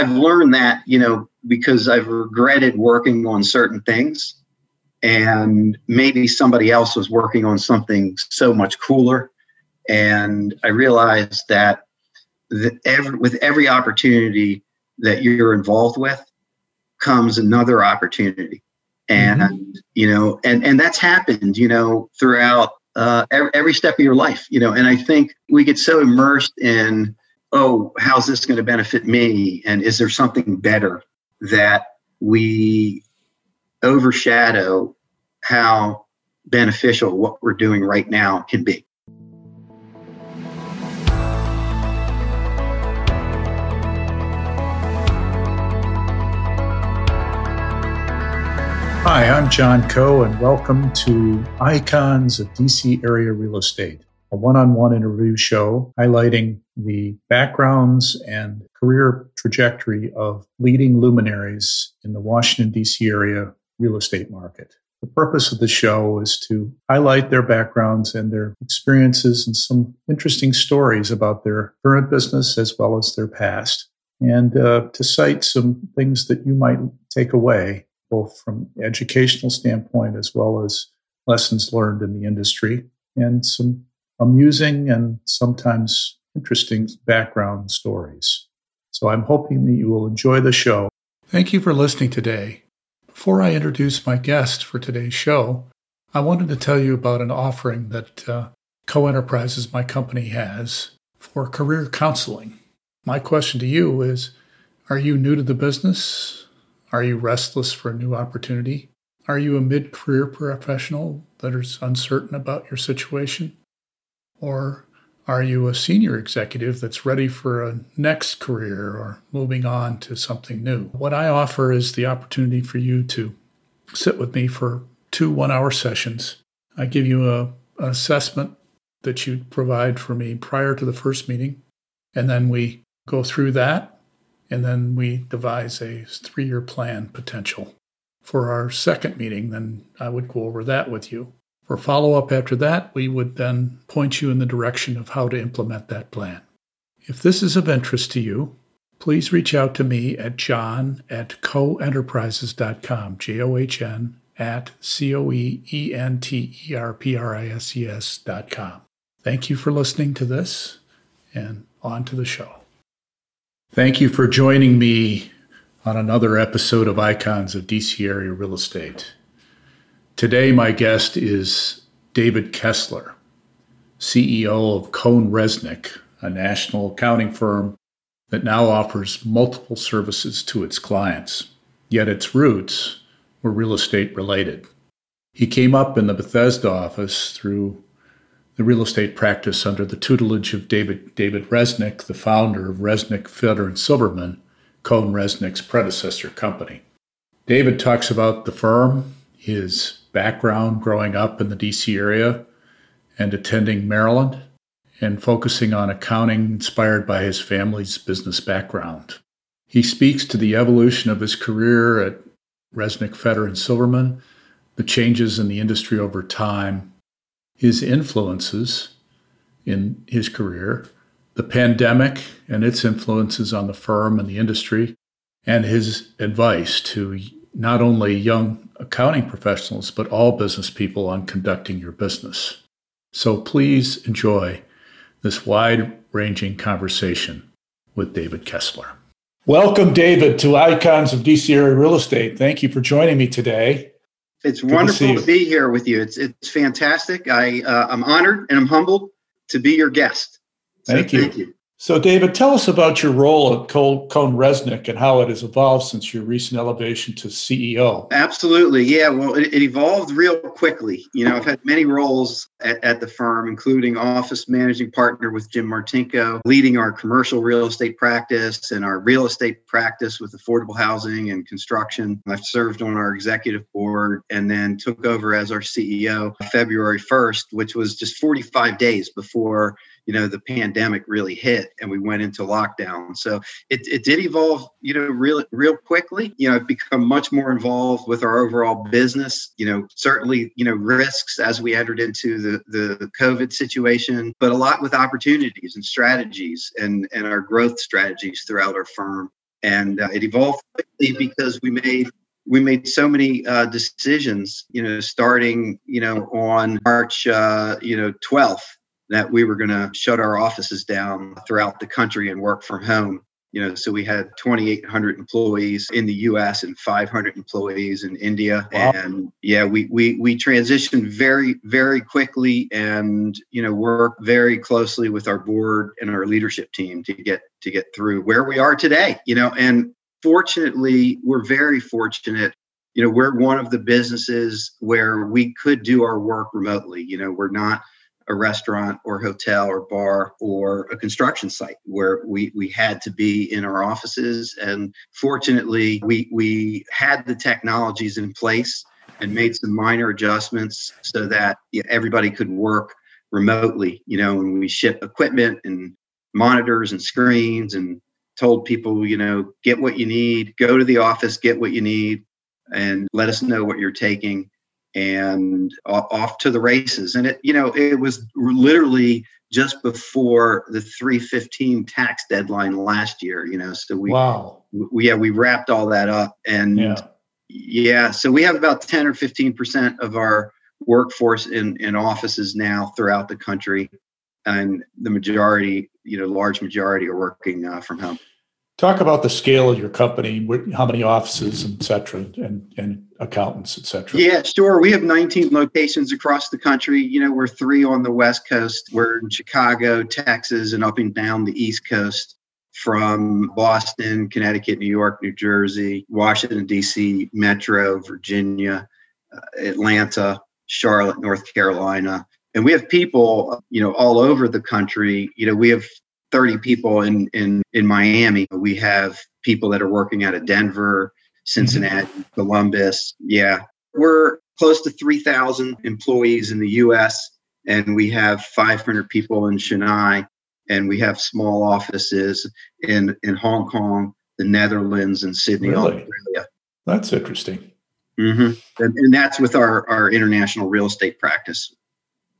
I've learned that, you know, because I've regretted working on certain things and maybe somebody else was working on something so much cooler. And I realized that the, every, with every opportunity that you're involved with comes another opportunity. And, mm-hmm. you know, and, and that's happened, you know, throughout uh, every, every step of your life, you know, and I think we get so immersed in, oh, how's this going to benefit me? And is there something better that we overshadow how beneficial what we're doing right now can be? Hi, I'm John Coe, and welcome to Icons of DC Area Real Estate, a one on one interview show highlighting the backgrounds and career trajectory of leading luminaries in the Washington, D.C. area real estate market. The purpose of the show is to highlight their backgrounds and their experiences and some interesting stories about their current business as well as their past, and uh, to cite some things that you might take away both from educational standpoint as well as lessons learned in the industry and some amusing and sometimes interesting background stories. So I'm hoping that you will enjoy the show. Thank you for listening today. Before I introduce my guest for today's show, I wanted to tell you about an offering that uh, Coe Enterprises, my company, has for career counseling. My question to you is Are you new to the business? Are you restless for a new opportunity? Are you a mid career professional that is uncertain about your situation? Or are you a senior executive that's ready for a next career or moving on to something new? What I offer is the opportunity for you to sit with me for two one hour sessions. I give you a, an assessment that you provide for me prior to the first meeting, and then we go through that and then we devise a three year plan potential. For our second meeting, then I would go over that with you. For follow up after that, we would then point you in the direction of how to implement that plan. If this is of interest to you, please reach out to me at john at coenterprises.com, J O H N at C O E E N T E R P R I S E S dot com. Thank you for listening to this, and on to the show. Thank you for joining me on another episode of Icons of DC Area Real Estate. Today, my guest is David Kessler, CEO of CohnReznick, a national accounting firm that now offers multiple services to its clients, yet its roots were real estate related. He came up in the Bethesda office through the real estate practice under the tutelage of David David Reznick, the founder of Reznick, Fedder and Silverman, CohnReznick's predecessor company. David talks about the firm, his background growing up in the DC area and attending Maryland, and focusing on accounting inspired by his family's business background. He speaks to the evolution of his career at Reznick, Fedder and Silverman, the changes in the industry over time, his influences in his career, the pandemic and its influences on the firm and the industry, and his advice to not only young accounting professionals, but all business people on conducting your business. So please enjoy this wide ranging conversation with David Kessler. Welcome, David, to Icons of DC Area Real Estate. Thank you for joining me today. It's Good wonderful to, to, be here with you. It's it's fantastic. I uh, I'm honored and I'm humbled to be your guest. So thank you. Thank you. So, David, tell us about your role at CohnReznick and how it has evolved since your recent elevation to CEO. Absolutely. Yeah. Well, it, it evolved real quickly. You know, I've had many roles at, at, the firm, including office managing partner with Jim Martinko, leading our commercial real estate practice and our real estate practice with affordable housing and construction. I've served on our executive board and then took over as our CEO February 1st, which was just 45 days before you know the pandemic really hit and we went into lockdown so it, it did evolve you know real real quickly you know i've become much more involved with our overall business you know certainly you know risks as we entered into the the covid situation but a lot with opportunities and strategies and and our growth strategies throughout our firm and uh, it evolved quickly because we made we made so many uh, decisions. You know, starting you know on March uh, you know 12th that we were going to shut our offices down throughout the country and work from home. You know so we had 2800 employees in the us and 500 employees in india. Wow. and yeah we, we we transitioned very very quickly and you know work very closely with our board and our leadership team to get to get through where we are today you know. And fortunately we're very fortunate. You know we're one of the businesses where we could do our work remotely. You know we're not a restaurant or hotel or bar or a construction site where we, we had to be in our offices. And fortunately, we, we had the technologies in place and made some minor adjustments so that everybody could work remotely. You know, when we ship equipment and monitors and screens and told people, you know, get what you need, go to the office, get what you need, and let us know what you're taking and off to the races. And it, you know, it was literally just before the 315 tax deadline last year, you know, so we, wow. we yeah, we wrapped all that up and yeah. yeah, so we have about 10 or 15% of our workforce in, in offices now throughout the country. And the majority, you know, large majority are working uh, from home. Talk about the scale of your company, how many offices, et cetera, and, and accountants, et cetera. Yeah, sure. We have 19 locations across the country. You know, we're three on the West Coast. We're in Chicago, Texas, and up and down the East Coast from Boston, Connecticut, New York, New Jersey, Washington, D.C., Metro, Virginia, uh, Atlanta, Charlotte, North Carolina. And we have people, you know, all over the country. You know, we have 30 people in in in Miami. We have people that are working out of Denver, Cincinnati, mm-hmm. Columbus. Yeah, we're close to 3,000 employees in the U.S. and we have 500 people in Chennai, and we have small offices in in Hong Kong, the Netherlands, and Sydney, really? Australia. That's interesting. Mm-hmm. And, and, that's with our our international real estate practice.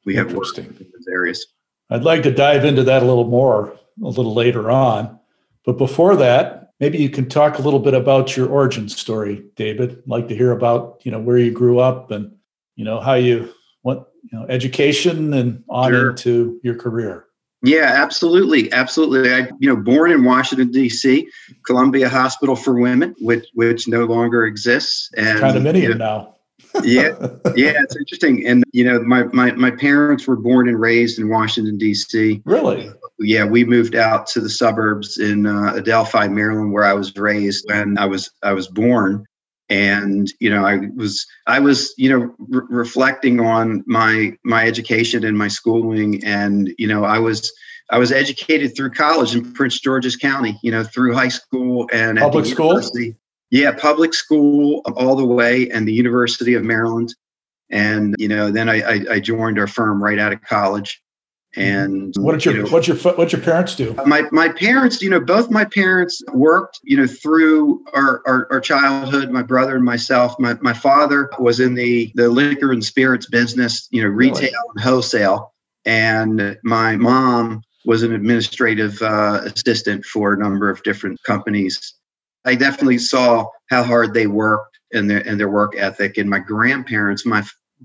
We have worked in those areas. I'd like to dive into that a little more a little later on. But before that, maybe you can talk a little bit about your origin story, David. I'd like to hear about, you know, where you grew up and, you know, how you went, you know, education and on sure. into your career. Yeah, absolutely, absolutely. I, you know, born in Washington D.C., Columbia Hospital for Women, which which no longer exists, and it's condominium you know, now yeah, yeah, it's interesting. And you know, my, my my parents were born and raised in Washington D.C. Really? Yeah, we moved out to the suburbs in uh, Adelphi, Maryland, where I was raised when I was I was born. And you know, I was I was you know re- reflecting on my my education and my schooling, and you know, I was I was educated through college in Prince George's County. You know, through high school and public at the school. University. Yeah, public school all the way, and the University of Maryland. And you know, then I, I, I joined our firm right out of college. And what did your you know, what your what your parents do? My my parents, you know, both my parents worked, you know, through our, our, our childhood. My brother and myself. My my father was in the the liquor and spirits business, you know, retail really? and wholesale, and my mom was an administrative uh, assistant for a number of different companies I definitely saw how hard they worked and their and their work ethic. And my grandparents, my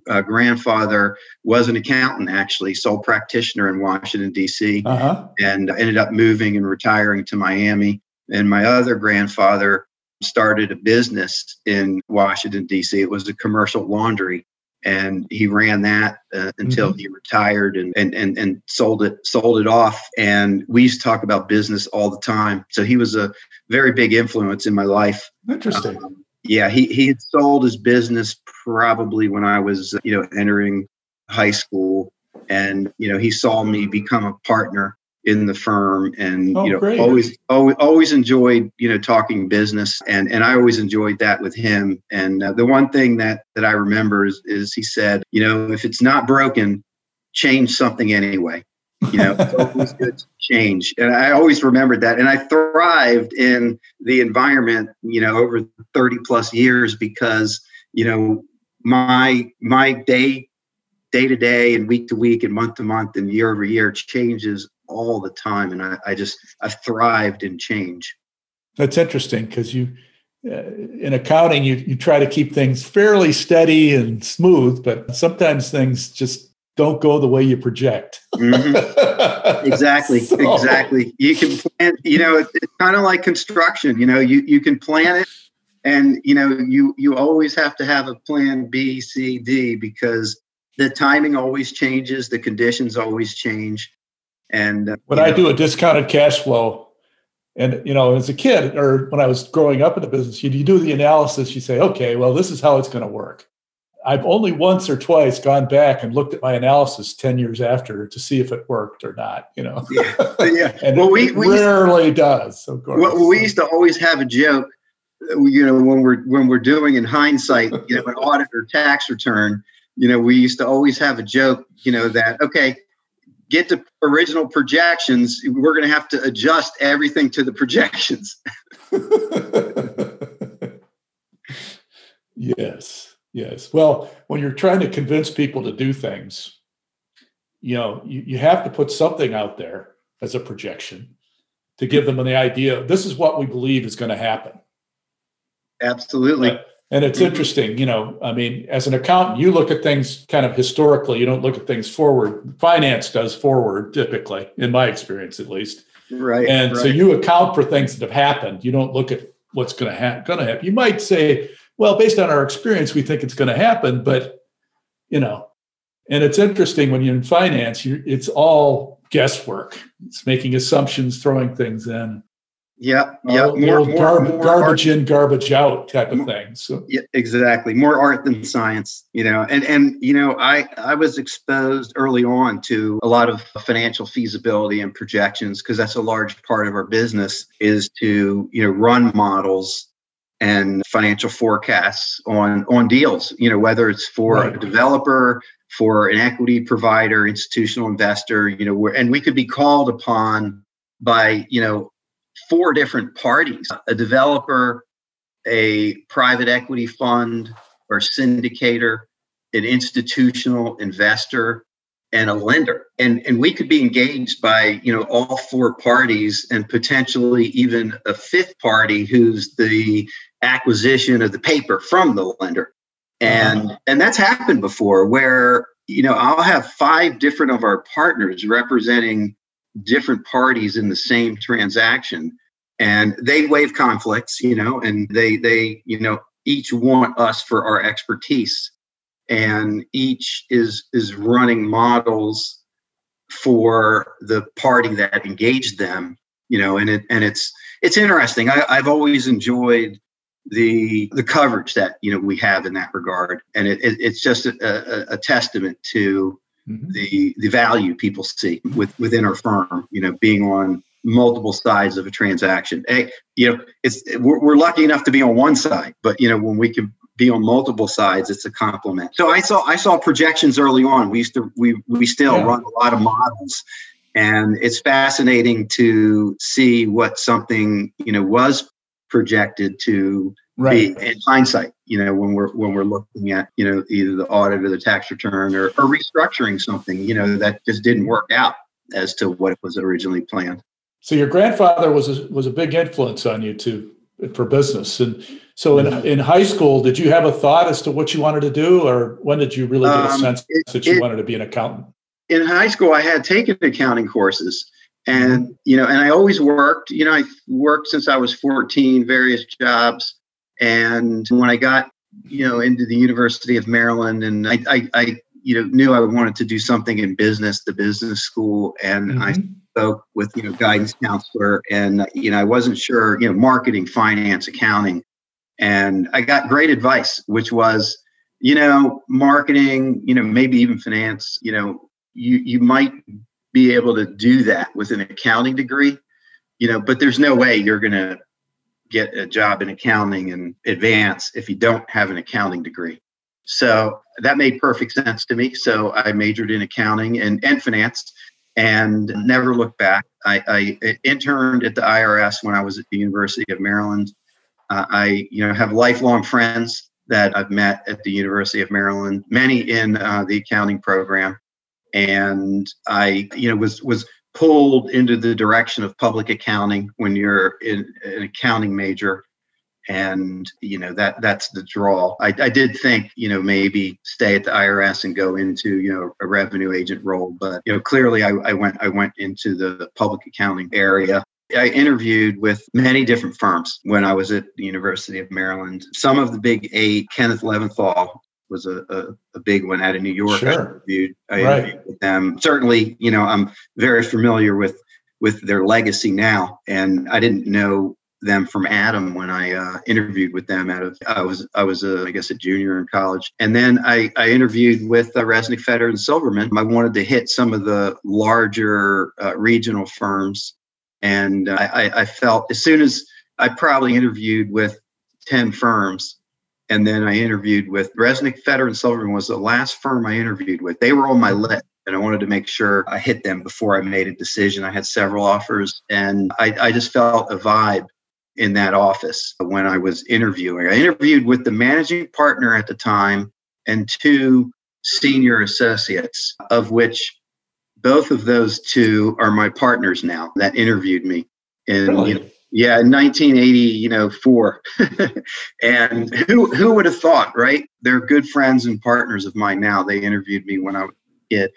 uh, grandfather was an accountant, actually, sole practitioner in Washington D.C., uh-huh. and ended up moving and retiring to Miami. And my other grandfather started a business in Washington D.C. It was a commercial laundry, and he ran that uh, until mm-hmm. he retired and, and and and sold it sold it off. And we used to talk about business all the time. So he was a very big influence in my life. Interesting. Um, yeah he he had sold his business probably when i was you know entering high school. And you know he saw me become a partner in the firm and oh, you know great. always, always always enjoyed you know talking business. And and I always enjoyed that with him. And uh, the one thing that that I remember is, is he said you know if it's not broken change something anyway. You know it's always good to change. And I always remembered that. And I thrived in the environment you know over 30 plus years because you know my my day day to day and week to week and month to month and year over year changes all the time and I, I just I've thrived in change. That's interesting because you, uh, in accounting, you, you try to keep things fairly steady and smooth, but sometimes things just don't go the way you project. Mm-hmm. exactly, so. exactly. You can plan. You know, it's, it's kind of like construction. You know, you you can plan it, and you know, you you always have to have a plan B, C, D because the timing always changes, the conditions always change. And uh, when I know, do a discounted cash flow, and you know, as a kid or when I was growing up in the business, you, you do the analysis. You say, okay, well, this is how it's going to work. I've only once or twice gone back and looked at my analysis ten years after to see if it worked or not. You know, yeah, yeah. and well, we, we rarely to, does. Of course, well, we used to always have a joke. You know, when we're when we're doing in hindsight, you know, an audit or tax return. You know, we used to always have a joke. You know that okay, get to original projections, we're going to have to adjust everything to the projections. yes, yes. Well, when you're trying to convince people to do things, you know, you, you have to put something out there as a projection to give them the idea this is what we believe is going to happen. Absolutely. But, and it's mm-hmm. interesting, you know, I mean, as an accountant, you look at things kind of historically, you don't look at things forward. Finance does forward typically, in my experience at least. Right. And right. so you account for things that have happened. You don't look at what's going to happen. Going to happen. You might say, well, based on our experience, we think it's going to happen, but you know, and it's interesting when you're in finance, you it's all guesswork. It's making assumptions, throwing things in. Yeah, uh, yeah. more, more, gar- more garbage art. in, garbage out type of thing. So yeah, exactly. More art than science, you know. And and you know, I I was exposed early on to a lot of financial feasibility and projections because that's a large part of our business is to you know run models and financial forecasts on on deals. You know, whether it's for right. a developer, for an equity provider, institutional investor. You know, and we could be called upon by you know four different parties a developer, a private equity fund or syndicator, an institutional investor, and a lender. And, and we could be engaged by you know all four parties and potentially even a fifth party who's the acquisition of the paper from the lender. And uh-huh. and that's happened before where you know I'll have five different of our partners representing different parties in the same transaction. And they waive conflicts you know and they they you know each want us for our expertise. And each is is running models for the party that engaged them you know and it and it's it's interesting. I, i've always enjoyed the the coverage that you know we have in that regard. And it, it it's just a, a, a testament to mm-hmm. the the value people see with within our firm. You know, being on multiple sides of a transaction. Hey, you know, it's we're, we're lucky enough to be on one side, but you know, when we can be on multiple sides, it's a compliment. So I saw I saw projections early on. We used to we we still yeah. run a lot of models. And it's fascinating to see what something you know was projected to right. be in hindsight you know when we're when we're looking at you know either the audit or the tax return or, or restructuring something you know that just didn't work out as to what it was originally planned. So your grandfather was a, was a big influence on you too for business. And so in, mm-hmm. in high school did you have a thought as to what you wanted to do or when did you really get a um, sense it, that you it, wanted to be an accountant? In high school i had taken accounting courses and you know and i always worked you know i worked since i was 14 various jobs and when i got you know into the university of maryland and i i, I you know knew i wanted to do something in business the business school and mm-hmm. i spoke with you know guidance counselor and you know i wasn't sure you know marketing finance accounting and i got great advice which was you know marketing you know maybe even finance you know you you might be able to do that with an accounting degree, you know, but there's no way you're going to get a job in accounting and advance if you don't have an accounting degree. So that made perfect sense to me. So I majored in accounting and, and finance and never looked back. I, I interned at the IRS when I was at the University of Maryland. Uh, I, you know, have lifelong friends that I've met at the University of Maryland, many in uh, the accounting program and I, you know, was was pulled into the direction of public accounting when you're in an accounting major. And you know that that's the draw. I, I did think you know maybe stay at the irs and go into you know a revenue agent role but you know clearly i, I went i went into the public accounting area. I interviewed with many different firms when I was at the University of Maryland. Some of the big eight, Kenneth Leventhal was a, a, a big one out of New York. Sure. I interviewed, I Right. interviewed with them. Certainly, you know, I'm very familiar with with their legacy now, and I didn't know them from Adam when I uh, interviewed with them. Out of I was I was a, I guess a junior in college, and then I, I interviewed with uh, Reznick Fedder and Silverman. I wanted to hit some of the larger uh, regional firms, and I, I, I felt as soon as I probably interviewed with ten firms, and then I interviewed with Reznick Fedder and Silverman was the last firm I interviewed with. They were on my list. And I wanted to make sure I hit them before I made a decision. I had several offers, and I, I just felt a vibe in that office when I was interviewing. I interviewed with the managing partner at the time and two senior associates, of which both of those two are my partners now that interviewed me. In, Really? you know, yeah, in 1980, you know, four. and who who would have thought, right? They're good friends and partners of mine now. They interviewed me when I was a kid.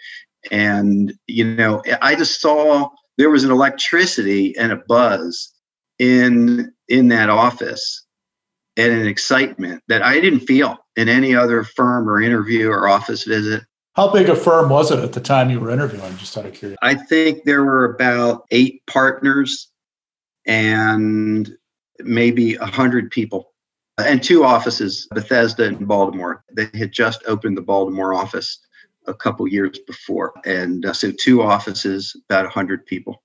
And, you know, I just saw there was an electricity and a buzz in in that office and an excitement that I didn't feel in any other firm or interview or office visit. How big a firm was it at the time you were interviewing? Just out of curiosity. I think there were about eight partners and maybe a hundred people and two offices, Bethesda and Baltimore. They had just opened the Baltimore office a couple years before. And uh, so two offices, about a hundred people.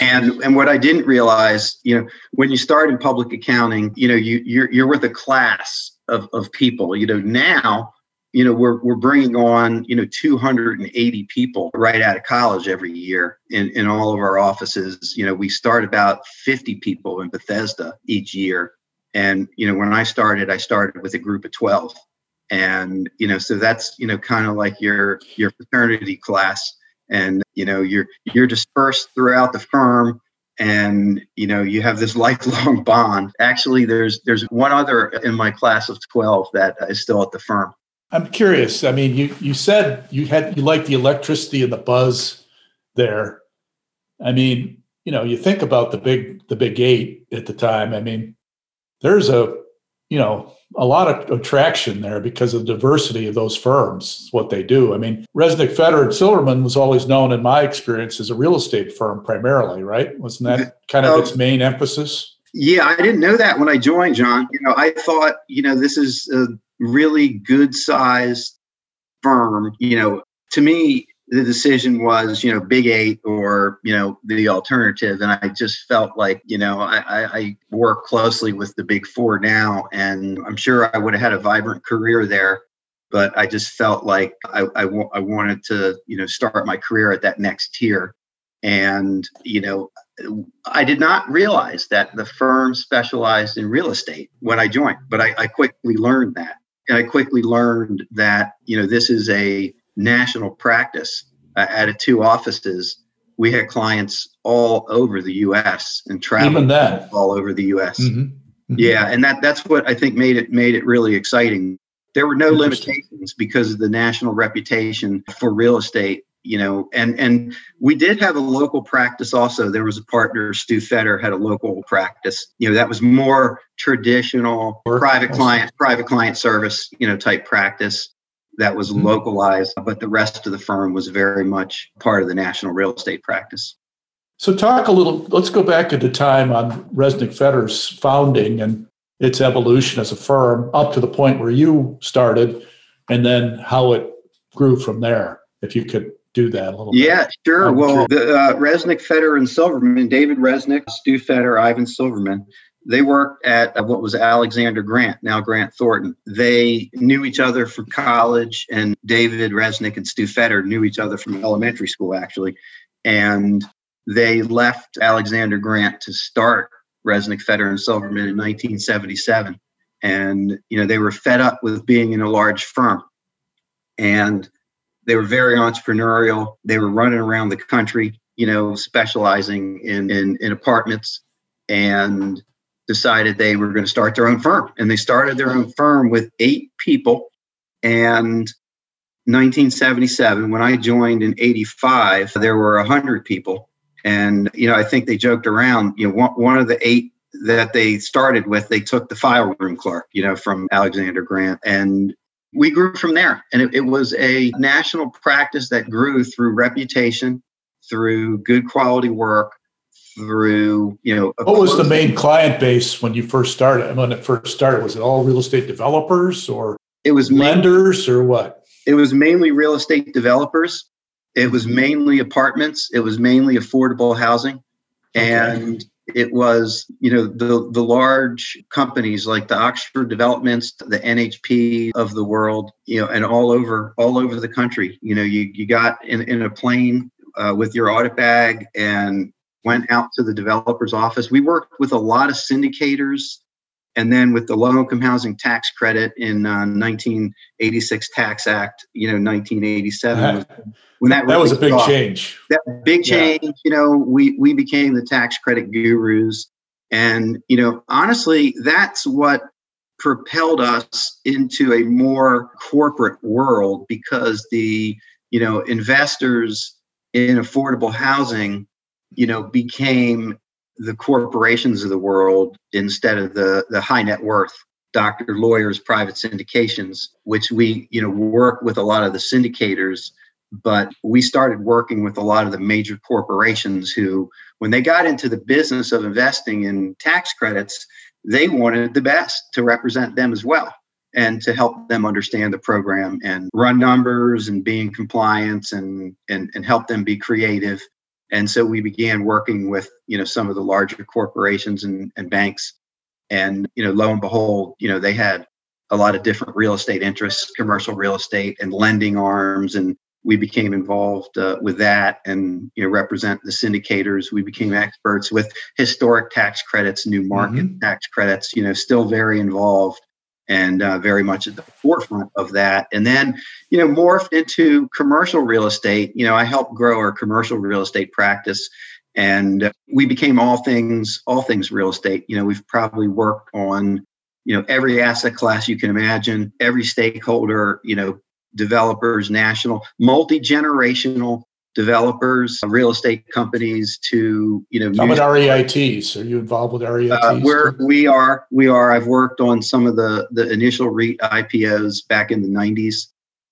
And and what I didn't realize, you know, when you start in public accounting, you know, you you're you're with a class of of people. You know, now, you know, we're we're bringing on you know 280 people right out of college every year in in all of our offices. You know, we start about 50 people in Bethesda each year. And you know, when I started, I started with a group of 12. And you know, so that's you know kind of like your your fraternity class and you know you're you're dispersed throughout the firm and you know you have this lifelong bond actually there's there's one other in my class of 12 that is still at the firm I'm curious. I mean, you you said you had you like the electricity and the buzz there. I mean, you know, you think about the big the big eight at the time. I mean, there's a you know a lot of attraction there because of the diversity of those firms, what they do. I mean, Reznick Fedder and Silverman was always known in my experience as a real estate firm primarily, right? Wasn't that mm-hmm. kind of Oh. its main emphasis? yeah i didn't know that when i joined john you know i thought you know this is a really good sized firm you know to me the decision was you know big eight or you know the alternative. And i just felt like you know i i, I work closely with the big four now and i'm sure i would have had a vibrant career there but i just felt like I, I, wanted to you know start my career at that next tier. And you know i did not realize that the firm specialized in real estate when i joined but i, I quickly learned that i quickly learned that you know this is a national practice uh, out of two offices. We had clients all over the us and traveled all over the us Mhm. Mhm. yeah and that that's what i think made it made it really exciting. There were no limitations because of the national reputation for real estate you know and and we did have a local practice also there was a partner stu fedder had a local practice you know that was more traditional private client private client service you know type practice that was Mhm. localized but the rest of the firm was very much part of the national real estate practice So, talk a little. Let's go back into time on Reznick Fedder's founding and its evolution as a firm up to the point where you started, and then how it grew from there. If you could do that a little. bit. Yeah, sure. I'm well, the uh, Reznick, Fedder, and Silverman, David Reznick, Stu Fedder, Ivan Silverman, they worked at uh, what was Alexander Grant, now Grant Thornton. They knew each other from college, and David Reznick and Stu Fedder knew each other from elementary school, actually. And they left Alexander Grant to start Reznick, Fedder, and Silverman in 1977. And, you know, they were fed up with being in a large firm. And they were very entrepreneurial. They were running around the country, you know, specializing in, in, in apartments and decided they were going to start their own firm. And they started their own firm with eight people. And 1977, when I joined in 85, there were 100 people. And, you know, I think they joked around, you know, one, one of the eight that they started with, they took the file room clerk, you know, from Alexander Grant. And we grew from there. And it, it was a national practice that grew through reputation, through good quality work, through, you know. What was the main client base when you first started? When it first started, was it all real estate developers or it was lenders or what? It was mainly real estate developers. It was mainly apartments. It was mainly affordable housing. Okay. And it was you know the the large companies like the oxford developments the nhp of the world you know and all over all over the country. You know you you got in, in a plane uh, with your audit bag and went out to the developer's office. We worked with a lot of syndicators and then with the low income housing tax credit in uh, 1986 tax act you know 1987 uh-huh. was when that, that was a big off. change. That big change, yeah. you know, we we became the tax credit gurus, and you know, honestly, that's what propelled us into a more corporate world because the you know investors in affordable housing, you know, became the corporations of the world instead of the the high net worth doctor lawyers private syndications which we you know work with a lot of the syndicators but we started working with a lot of the major corporations who, when they got into the business of investing in tax credits, they wanted the best to represent them as well and to help them understand the program and run numbers and be in compliance and, and, and help them be creative. And so we began working with, you know, some of the larger corporations and, and banks. And, you know, lo and behold, you know, they had a lot of different real estate interests, commercial real estate and lending arms and we became involved uh, with that and you know represent the syndicators we became experts with historic tax credits new market mm-hmm. tax credits you know still very involved and uh, very much at the forefront of that. And then you know morphed into commercial real estate. You know i helped grow our commercial real estate practice and we became all things all things real estate. You know we've probably worked on you know every asset class you can imagine every stakeholder you know developers, national, multi generational developers, real estate companies to you know. How about REITs? Are you involved with REITs? Uh, we're we are we are. I've worked on some of the the initial REIT IPOs back in the '90s,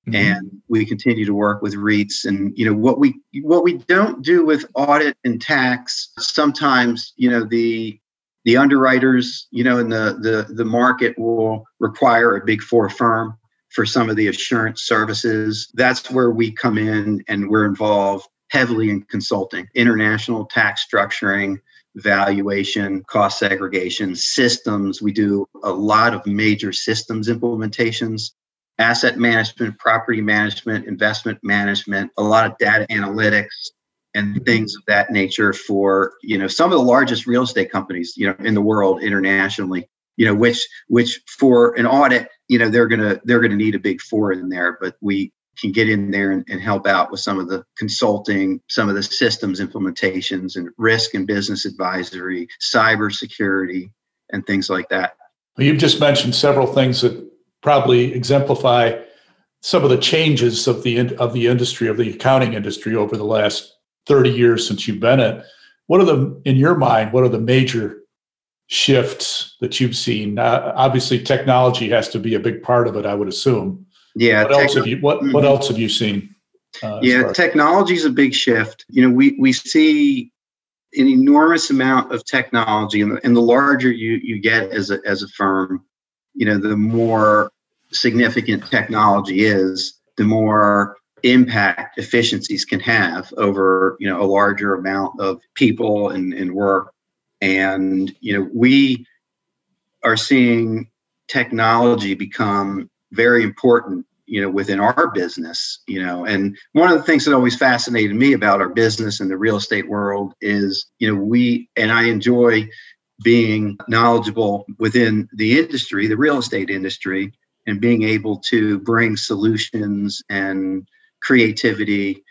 mm-hmm. and we continue to work with REITs. And you know what we what we don't do with audit and tax. Sometimes you know the the underwriters, you know, in the the the market will require a big four firm for some of the assurance services. That's where we come in and we're involved heavily in consulting, international tax structuring, valuation, cost segregation, systems. We do a lot of major systems implementations, asset management, property management, investment management, a lot of data analytics and things of that nature for, you know, some of the largest real estate companies, you know, in the world internationally you know which which for an audit you know they're gonna they're gonna need a big four in there but we can get in there and, and help out with some of the consulting some of the systems implementations and risk and business advisory cybersecurity and things like that. Well, you've just mentioned several things that probably exemplify some of the changes of the of the industry of the accounting industry over the last 30 years since you've been in what are the in your mind what are the major shifts that you've seen? Uh, obviously, technology has to be a big part of it. I would assume. Yeah. What else have you? What mm-hmm. What else have you seen? Uh, yeah, technology is a big shift. You know, we we see an enormous amount of technology, and the, and the larger you you get as a as a firm, you know, the more significant technology is, the more impact efficiencies can have over you know a larger amount of people and, and work and you know we are seeing technology become very important you know within our business you know. And one of the things that always fascinated me about our business and the real estate world is you know we and i enjoy being knowledgeable within the industry the real estate industry and being able to bring solutions and creativity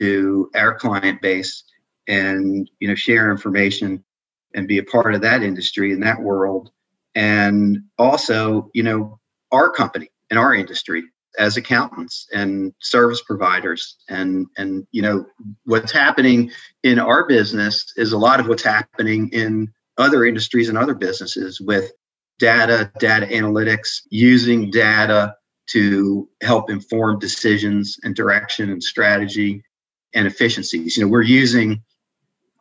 to our client base and you know share information and be a part of that industry and that world. And also you know our company and our industry as accountants and service providers. And and you know what's happening in our business is a lot of what's happening in other industries and other businesses with data data analytics using data to help inform decisions and direction and strategy and efficiencies. You know we're using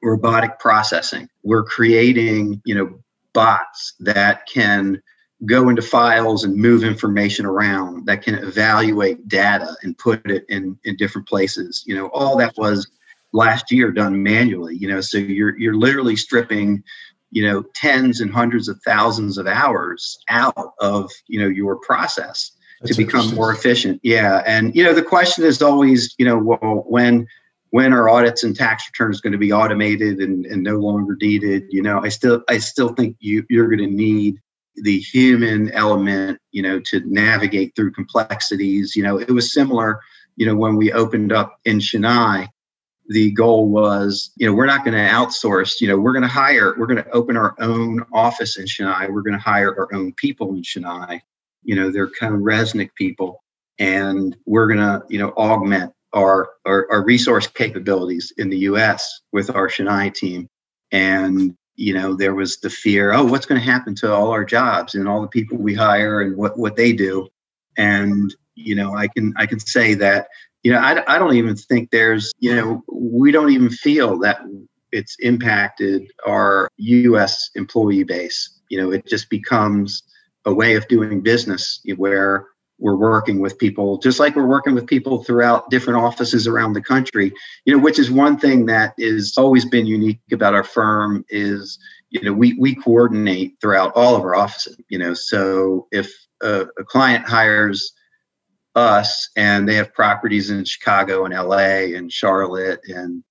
robotic processing. We're creating you know bots that can go into files and move information around that can evaluate data and put it in in different places. You know all that was last year done manually you know so you're you're literally stripping you know tens and hundreds of thousands of hours out of you know your process That's to become more efficient. Yeah and you know the question is always you know well when when are audits and tax returns going to be automated and, and no longer needed you know i still i still think you you're going to need the human element, you know, to navigate through complexities. You know, it was similar, you know, when we opened up in Chennai, the goal was, you know, we're not going to outsource, you know, we're going to hire, we're going to open our own office in Chennai. We're going to hire our own people in Chennai. You know, they're kind of Reznick people. And we're going to, you know, augment our, our, our resource capabilities in the US with our Chennai team. And you know there was the fear oh what's going to happen to all our jobs and all the people we hire and what what they do and you know i can i can say that you know i, I don't even think there's you know we don't even feel that it's impacted our us employee base you know it just becomes a way of doing business where we're working with people just like we're working with people throughout different offices around the country you know which is one thing that is always been unique about our firm is you know we we coordinate throughout all of our offices you know so if a, a client hires us and they have properties in chicago and la and charlotte and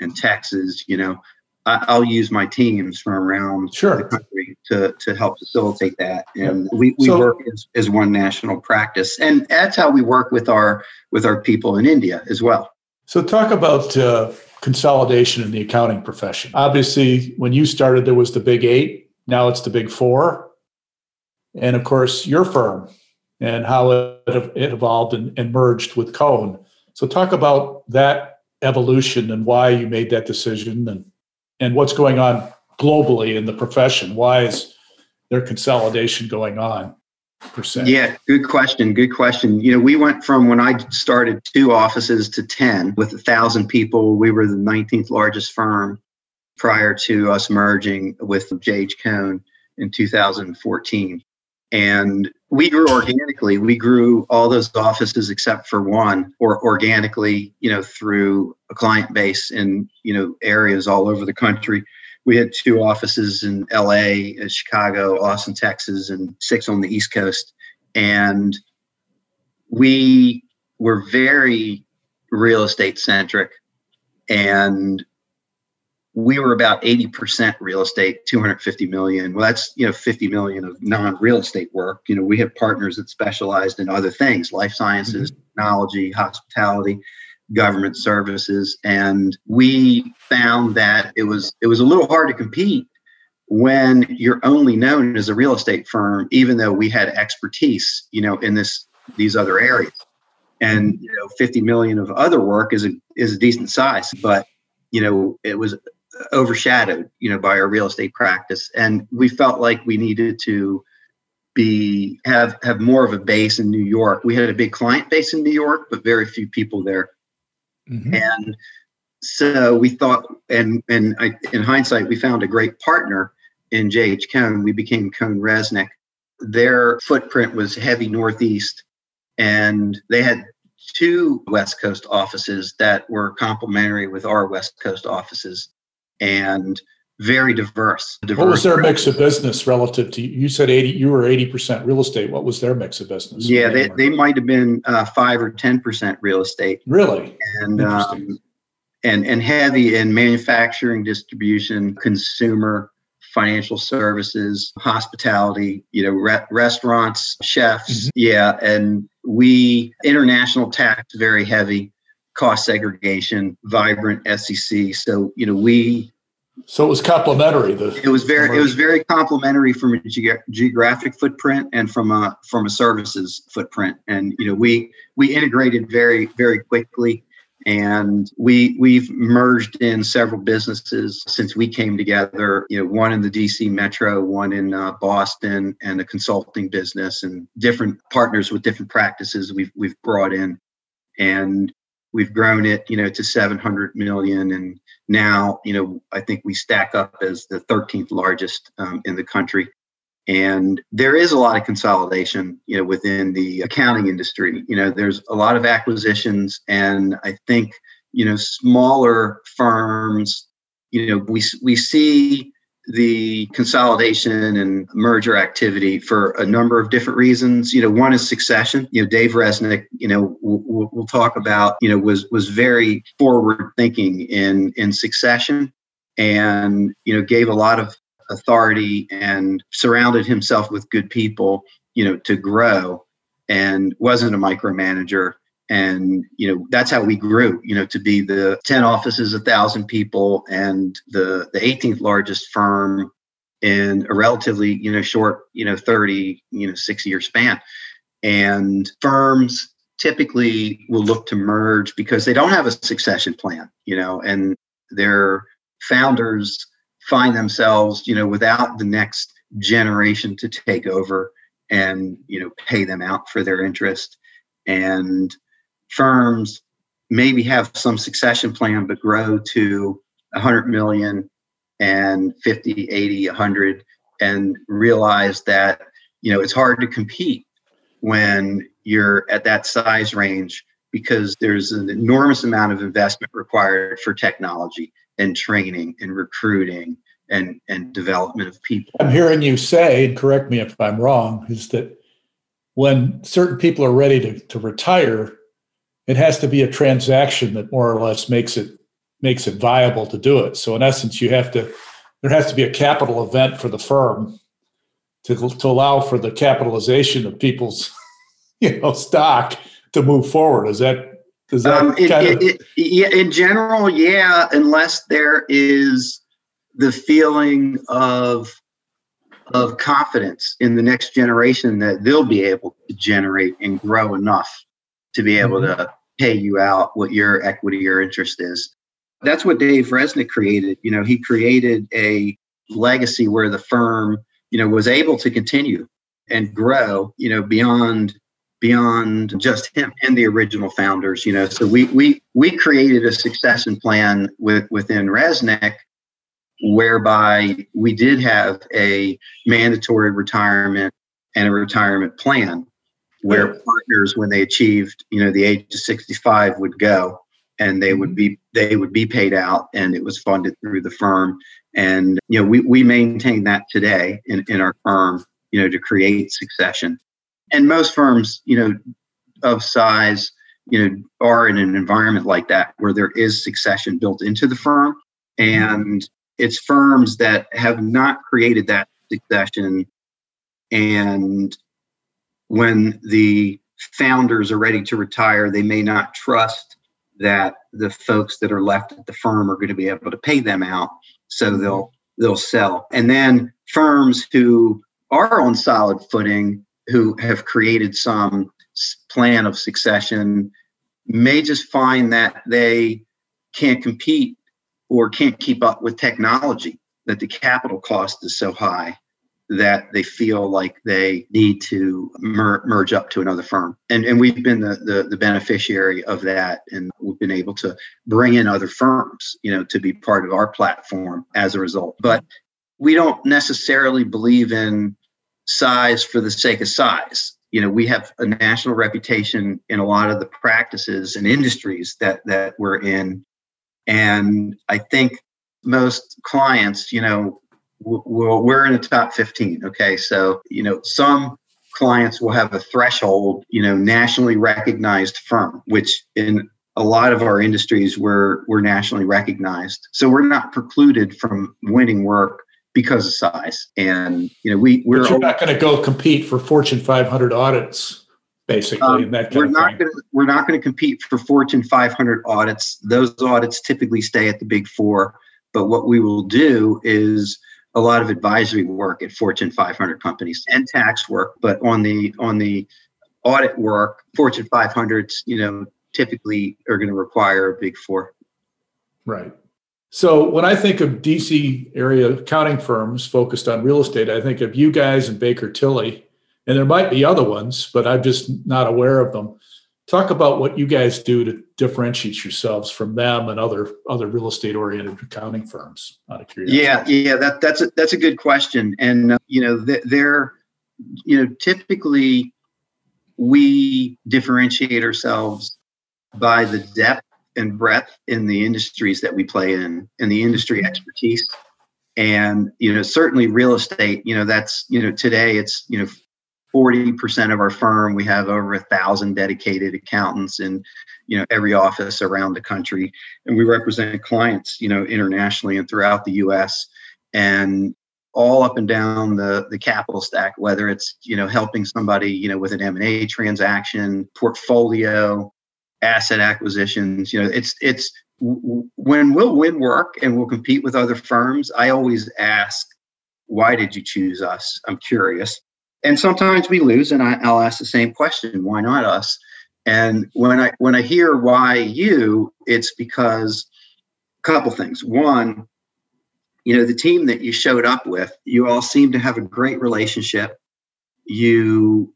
and texas you know I'll use my teams from around sure. the country to, to help facilitate that. And we, we so, work as, as one national practice. And that's how we work with our with our people in India as well. So talk about uh, consolidation in the accounting profession. Obviously, when you started, there was the big eight. Now it's the big four. And of course, your firm and how it, it evolved and, and merged with Cohn. So talk about that evolution and why you made that decision and and what's going on globally in the profession? Why is there consolidation going on? Percent? Yeah, good question. Good question. You know, we went from when I started two offices to 10 with a thousand people. We were the 19th largest firm prior to us merging with JH Cohn in 2014. And we grew organically. We grew all those offices except for one, or organically, you know, through a client base in you know areas all over the country. We had two offices in L.A., uh, Chicago, Austin, Texas, and six on the East Coast. And we were very real estate centric, and we were about 80% real estate 250 million. Well that's you know 50 million of non-real estate work. You know we have partners that specialized in other things life sciences mm-hmm. technology hospitality government services. And we found that it was it was a little hard to compete when you're only known as a real estate firm even though we had expertise you know in this these other areas. And you know 50 million of other work is a is a decent size but you know it was overshadowed, you know, by our real estate practice, and we felt like we needed to be have have more of a base in New York. We had a big client base in New York, but very few people there, mm-hmm. and so we thought, and and I, in hindsight, we found a great partner in JH Cohn. We became CohnReznick. Their footprint was heavy Northeast, and they had two West Coast offices that were complementary with our West Coast offices and very diverse. diverse what was their mix of business relative to you said 80 you were 80% real estate. What was their mix of business? Yeah they, they might have been uh, 5 or 10% real estate. Really? And um, and and heavy in manufacturing distribution consumer financial services hospitality you know re- restaurants chefs. Mm-hmm. yeah and we international tax very heavy cost segregation, vibrant SEC. So, you know, we so it was complementary. The it was very it was very complementary from a ge- geographic footprint and from a from a services footprint. And you know we we integrated very very quickly, and we we've merged in several businesses since we came together. You know, one in the D.C. Metro, one in uh, Boston, and a consulting business, and different partners with different practices we've we've brought in, and we've grown it you know to 700 million. And now you know i think we stack up as the 13th largest um, in the country. And there is a lot of consolidation you know within the accounting industry. You know there's a lot of acquisitions and i think you know smaller firms you know we we see the consolidation and merger activity for a number of different reasons. You know, one is succession. You know, Dave Reznick, you know, we'll, we'll talk about, you know, was was very forward thinking in in succession, and you know, gave a lot of authority and surrounded himself with good people, you know, to grow, and wasn't a micromanager and you know that's how we grew you know to be the 10 offices a thousand people and the the 18th largest firm in a relatively you know short you know 30 you know six year span. And firms typically will look to merge because they don't have a succession plan you know and their founders find themselves you know without the next generation to take over and you know pay them out for their interest. And firms maybe have some succession plan but grow to 100 million and 50 80 100 and realize that you know it's hard to compete when you're at that size range because there's an enormous amount of investment required for technology and training and recruiting and and development of people. I'm hearing you say and correct me if i'm wrong is that when certain people are ready to, to retire it has to be a transaction that more or less makes it makes it viable to do it. So in essence, you have to there has to be a capital event for the firm to, to allow for the capitalization of people's you know stock to move forward. Is that is that um, it, kind of- it, yeah, in general, yeah, unless there is the feeling of of confidence in the next generation that they'll be able to generate and grow enough to be able mm-hmm. to pay you out what your equity or interest is. That's what Dave Reznick created. You know, he created a legacy where the firm, you know, was able to continue and grow, you know, beyond beyond just him and the original founders, you know. So we we we created a succession plan with within Reznick whereby we did have a mandatory retirement and a retirement plan where partners when they achieved you know the age of 65 would go and they would mm-hmm. be they would be paid out and it was funded through the firm. And you know we, we maintain that today in, in our firm you know to create succession. And most firms you know of size you know are in an environment like that where there is succession built into the firm. And it's firms that have not created that succession and when the founders are ready to retire, they may not trust that the folks that are left at the firm are going to be able to pay them out, so mm-hmm. they'll they'll sell. And then firms who are on solid footing, who have created some plan of succession, may just find that they can't compete or can't keep up with technology, that the capital cost is so high that they feel like they need to mer- merge up to another firm. And, and we've been the, the, the, beneficiary of that. And we've been able to bring in other firms, you know, to be part of our platform as a result. But we don't necessarily believe in size for the sake of size. You know, we have a national reputation in a lot of the practices and industries that, that we're in. And I think most clients, you know, we're in the top 15 okay so you know some clients will have a threshold you know nationally recognized firm which in a lot of our industries we're we're nationally recognized so we're not precluded from winning work because of size and you know we we're but you're not going to go compete for fortune 500 audits basically, um, that we're not going to we're not going to compete for Fortune 500 audits. Those audits typically stay at the Big Four. But what we will do is a lot of advisory work at Fortune 500 companies and tax work. But on the on the audit work, Fortune 500s, you know, typically are going to require a Big Four. Right. So when I think of DC area accounting firms focused on real estate, I think of you guys and Baker Tilly, and there might be other ones, but I'm just not aware of them. Talk about what you guys do to differentiate yourselves from them and other other real estate oriented accounting firms. Out of curiosity. Yeah, yeah, that, that's a, that's a good question, and uh, you know they're you know typically we differentiate ourselves by the depth and breadth in the industries that we play in and the industry expertise and you know certainly real estate you know that's you know today it's you know 40% of our firm we have over a thousand dedicated accountants in you know every office around the country and we represent clients you know internationally and throughout the us and all up and down the the capital stack whether it's you know helping somebody you know with an m&a transaction portfolio asset acquisitions. You know, it's it's when we'll win work and we'll compete with other firms. I always ask, why did you choose us? I'm curious. And sometimes we lose, and I, I'll ask the same question: Why not us? And when I when I hear why you, it's because a couple things. One, you know, the team that you showed up with, you all seem to have a great relationship. You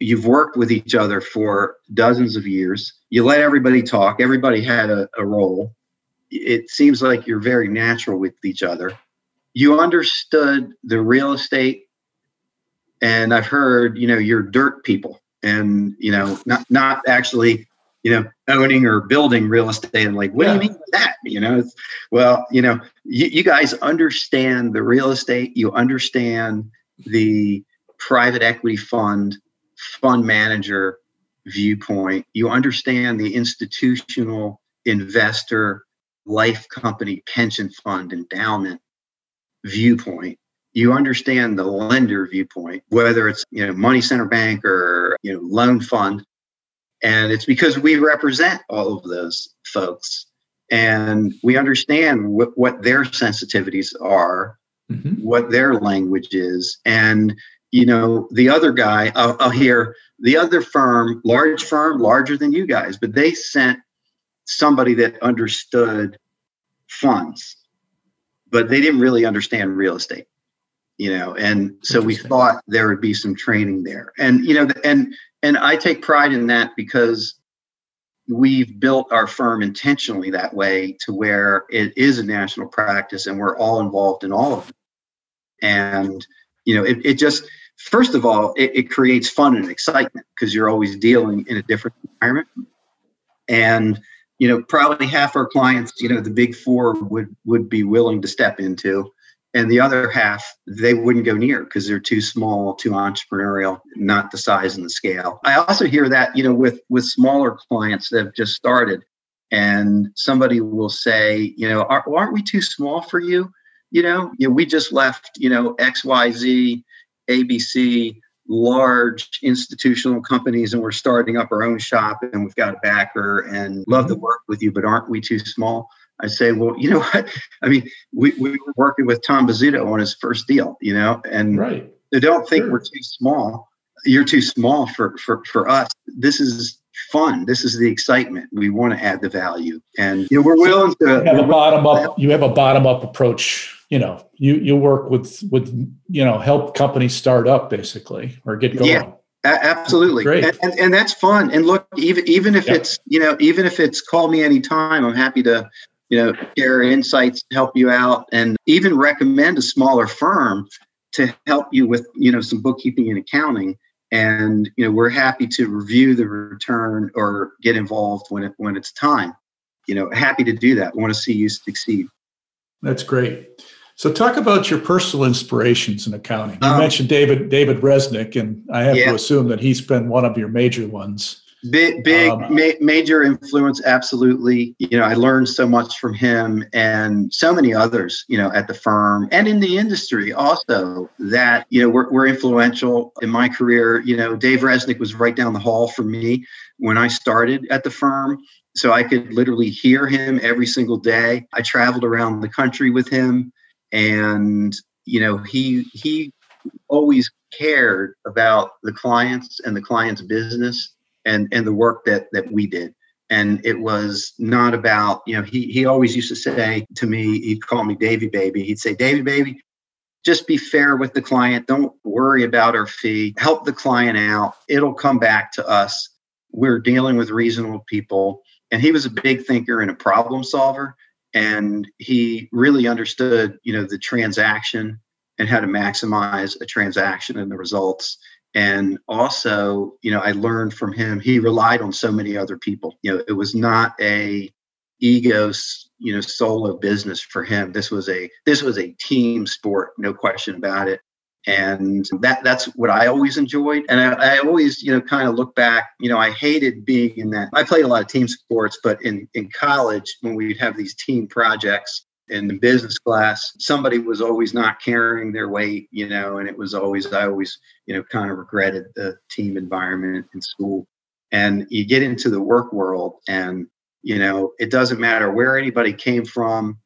you've worked with each other for dozens of years. You let everybody talk. Everybody had a, a role. It seems like you're very natural with each other. You understood the real estate, and I've heard you know you're dirt people, and you know not not actually you know owning or building real estate. And like, what yeah. do you mean by that? You know, well, you know, you, you guys understand the real estate. You understand the private equity fund fund manager viewpoint. You understand the institutional investor, life company, pension fund, endowment viewpoint. You understand the lender viewpoint, whether it's you know money center bank or you know loan fund, and it's because we represent all of those folks, and we understand what, what their sensitivities are, mm-hmm. what their language is, and you know, the other guy, I'll, I'll hear the other firm, large firm, larger than you guys, but they sent somebody that understood funds, but they didn't really understand real estate, you know, and so we thought there would be some training there. And, you know, and, and I take pride in that because we've built our firm intentionally that way to where it is a national practice and we're all involved in all of it. And, you know, it, it just, first of all, it, it creates fun and excitement because you're always dealing in a different environment. And you know, probably half our clients, you know, the big four would would be willing to step into, and the other half they wouldn't go near because they're too small, too entrepreneurial, not the size and the scale. I also hear that you know with with smaller clients that have just started, and somebody will say, you know, aren't we too small for you? You know, you know, we just left, you know, X Y Z ABC, large institutional companies, and we're starting up our own shop and we've got a backer and love to mm-hmm. work with you, but aren't we too small? I say, well, you know what? I mean, we, we were working with Tom Bozzuto on his first deal, you know, and right. they don't think sure. we're too small. You're too small for, for, for us. This is fun. This is the excitement. We want to add the value, and you know, we're willing to. You have a bottom up. You have a bottom up approach you know you you work with with you know help companies start up basically or get going yeah absolutely Great. And, and, and that's fun and look even even if yep. it's you know even if it's call me anytime i'm happy to you know share insights help you out and even recommend a smaller firm to help you with you know some bookkeeping and accounting and you know we're happy to review the return or get involved when it when it's time you know happy to do that we want to see you succeed that's great so talk about your personal inspirations in accounting. You um, mentioned David David Reznick, and I have yeah. to assume that he's been one of your major ones. Big, big um, ma- major influence, absolutely. You know, I learned so much from him and so many others, you know, at the firm and in the industry also that, you know, were, were influential in my career. You know, Dave Reznick was right down the hall from me when I started at the firm. So I could literally hear him every single day. I traveled around the country with him and, you know, he, he always cared about the clients and the client's business and and the work that that we did. And it was not about you know he he always used to say to me he'd call me davy baby. He'd say davy baby just be fair with the client. Don't worry about our fee. Help the client out. It'll come back to us. We're dealing with reasonable people. And he was a big thinker and a problem solver. And he really understood you know the transaction and how to maximize a transaction and the results and also you know i learned from him he relied on so many other people. You know it was not a ego you know solo business for him. This was a this was a team sport no question about it. And that that's what i always enjoyed. And I, I always you know kind of look back you know i hated being in that. I played a lot of team sports but in in college when we'd have these team projects in the business class, somebody was always not carrying their weight, you know, and it was always, I always, you know, kind of regretted the team environment in school. And you get into the work world and, you know, it doesn't matter where anybody came from,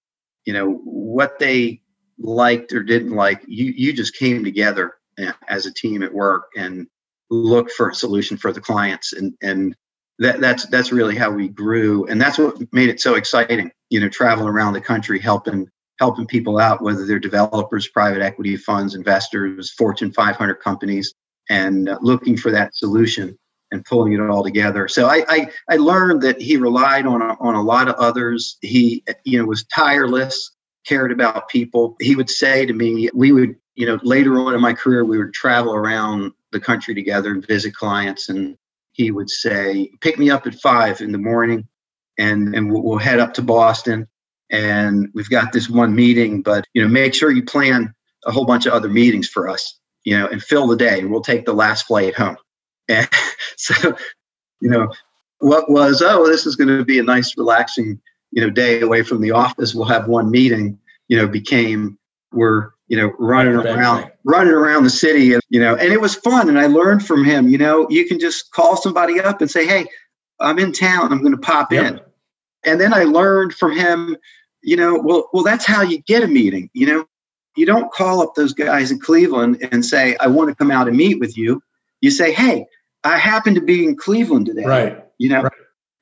you know, what they liked or didn't like, you, you just came together eh, as a team at work and looked for a solution for the clients. And, and that, that's, that's really how we grew. And that's what made it so exciting you know traveling around the country helping helping people out whether they're developers private equity funds investors fortune 500 companies and uh, looking for that solution and pulling it all together. So I, I i learned that he relied on a, on a lot of others. He you know was tireless cared about people. He would say to me we would you know later on in my career we would travel around the country together and visit clients and he would say pick me up at five in the morning and and we'll, we'll head up to Boston. And we've got this one meeting, but you know, make sure you plan a whole bunch of other meetings for us, you know, and fill the day. We'll take the last flight home. And so, you know, what was oh, this is going to be a nice, relaxing, you know, day away from the office. We'll have one meeting. You know, became we're you know running around running around the city and you know and it was fun and i learned from him you know you can just call somebody up and say hey i'm in town i'm going to pop yep. in and then I learned from him, you know, well, well, that's how you get a meeting. You know, you don't call up those guys in Cleveland and say, I want to come out and meet with you. You say, hey, I happen to be in Cleveland today. Right. You know, right.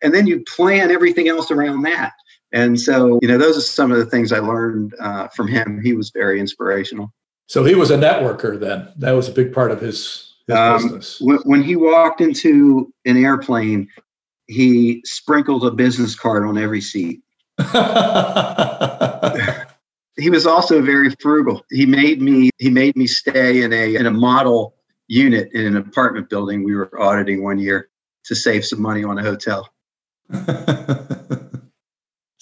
and then you plan everything else around that. And so, you know, those are some of the things I learned uh, from him. He was very inspirational. So he was a networker then. That was a big part of his, his um, business. When he walked into an airplane, he sprinkled a business card on every seat. he was also very frugal. He made me he made me stay in a in a model unit in an apartment building we were auditing one year to save some money on a hotel.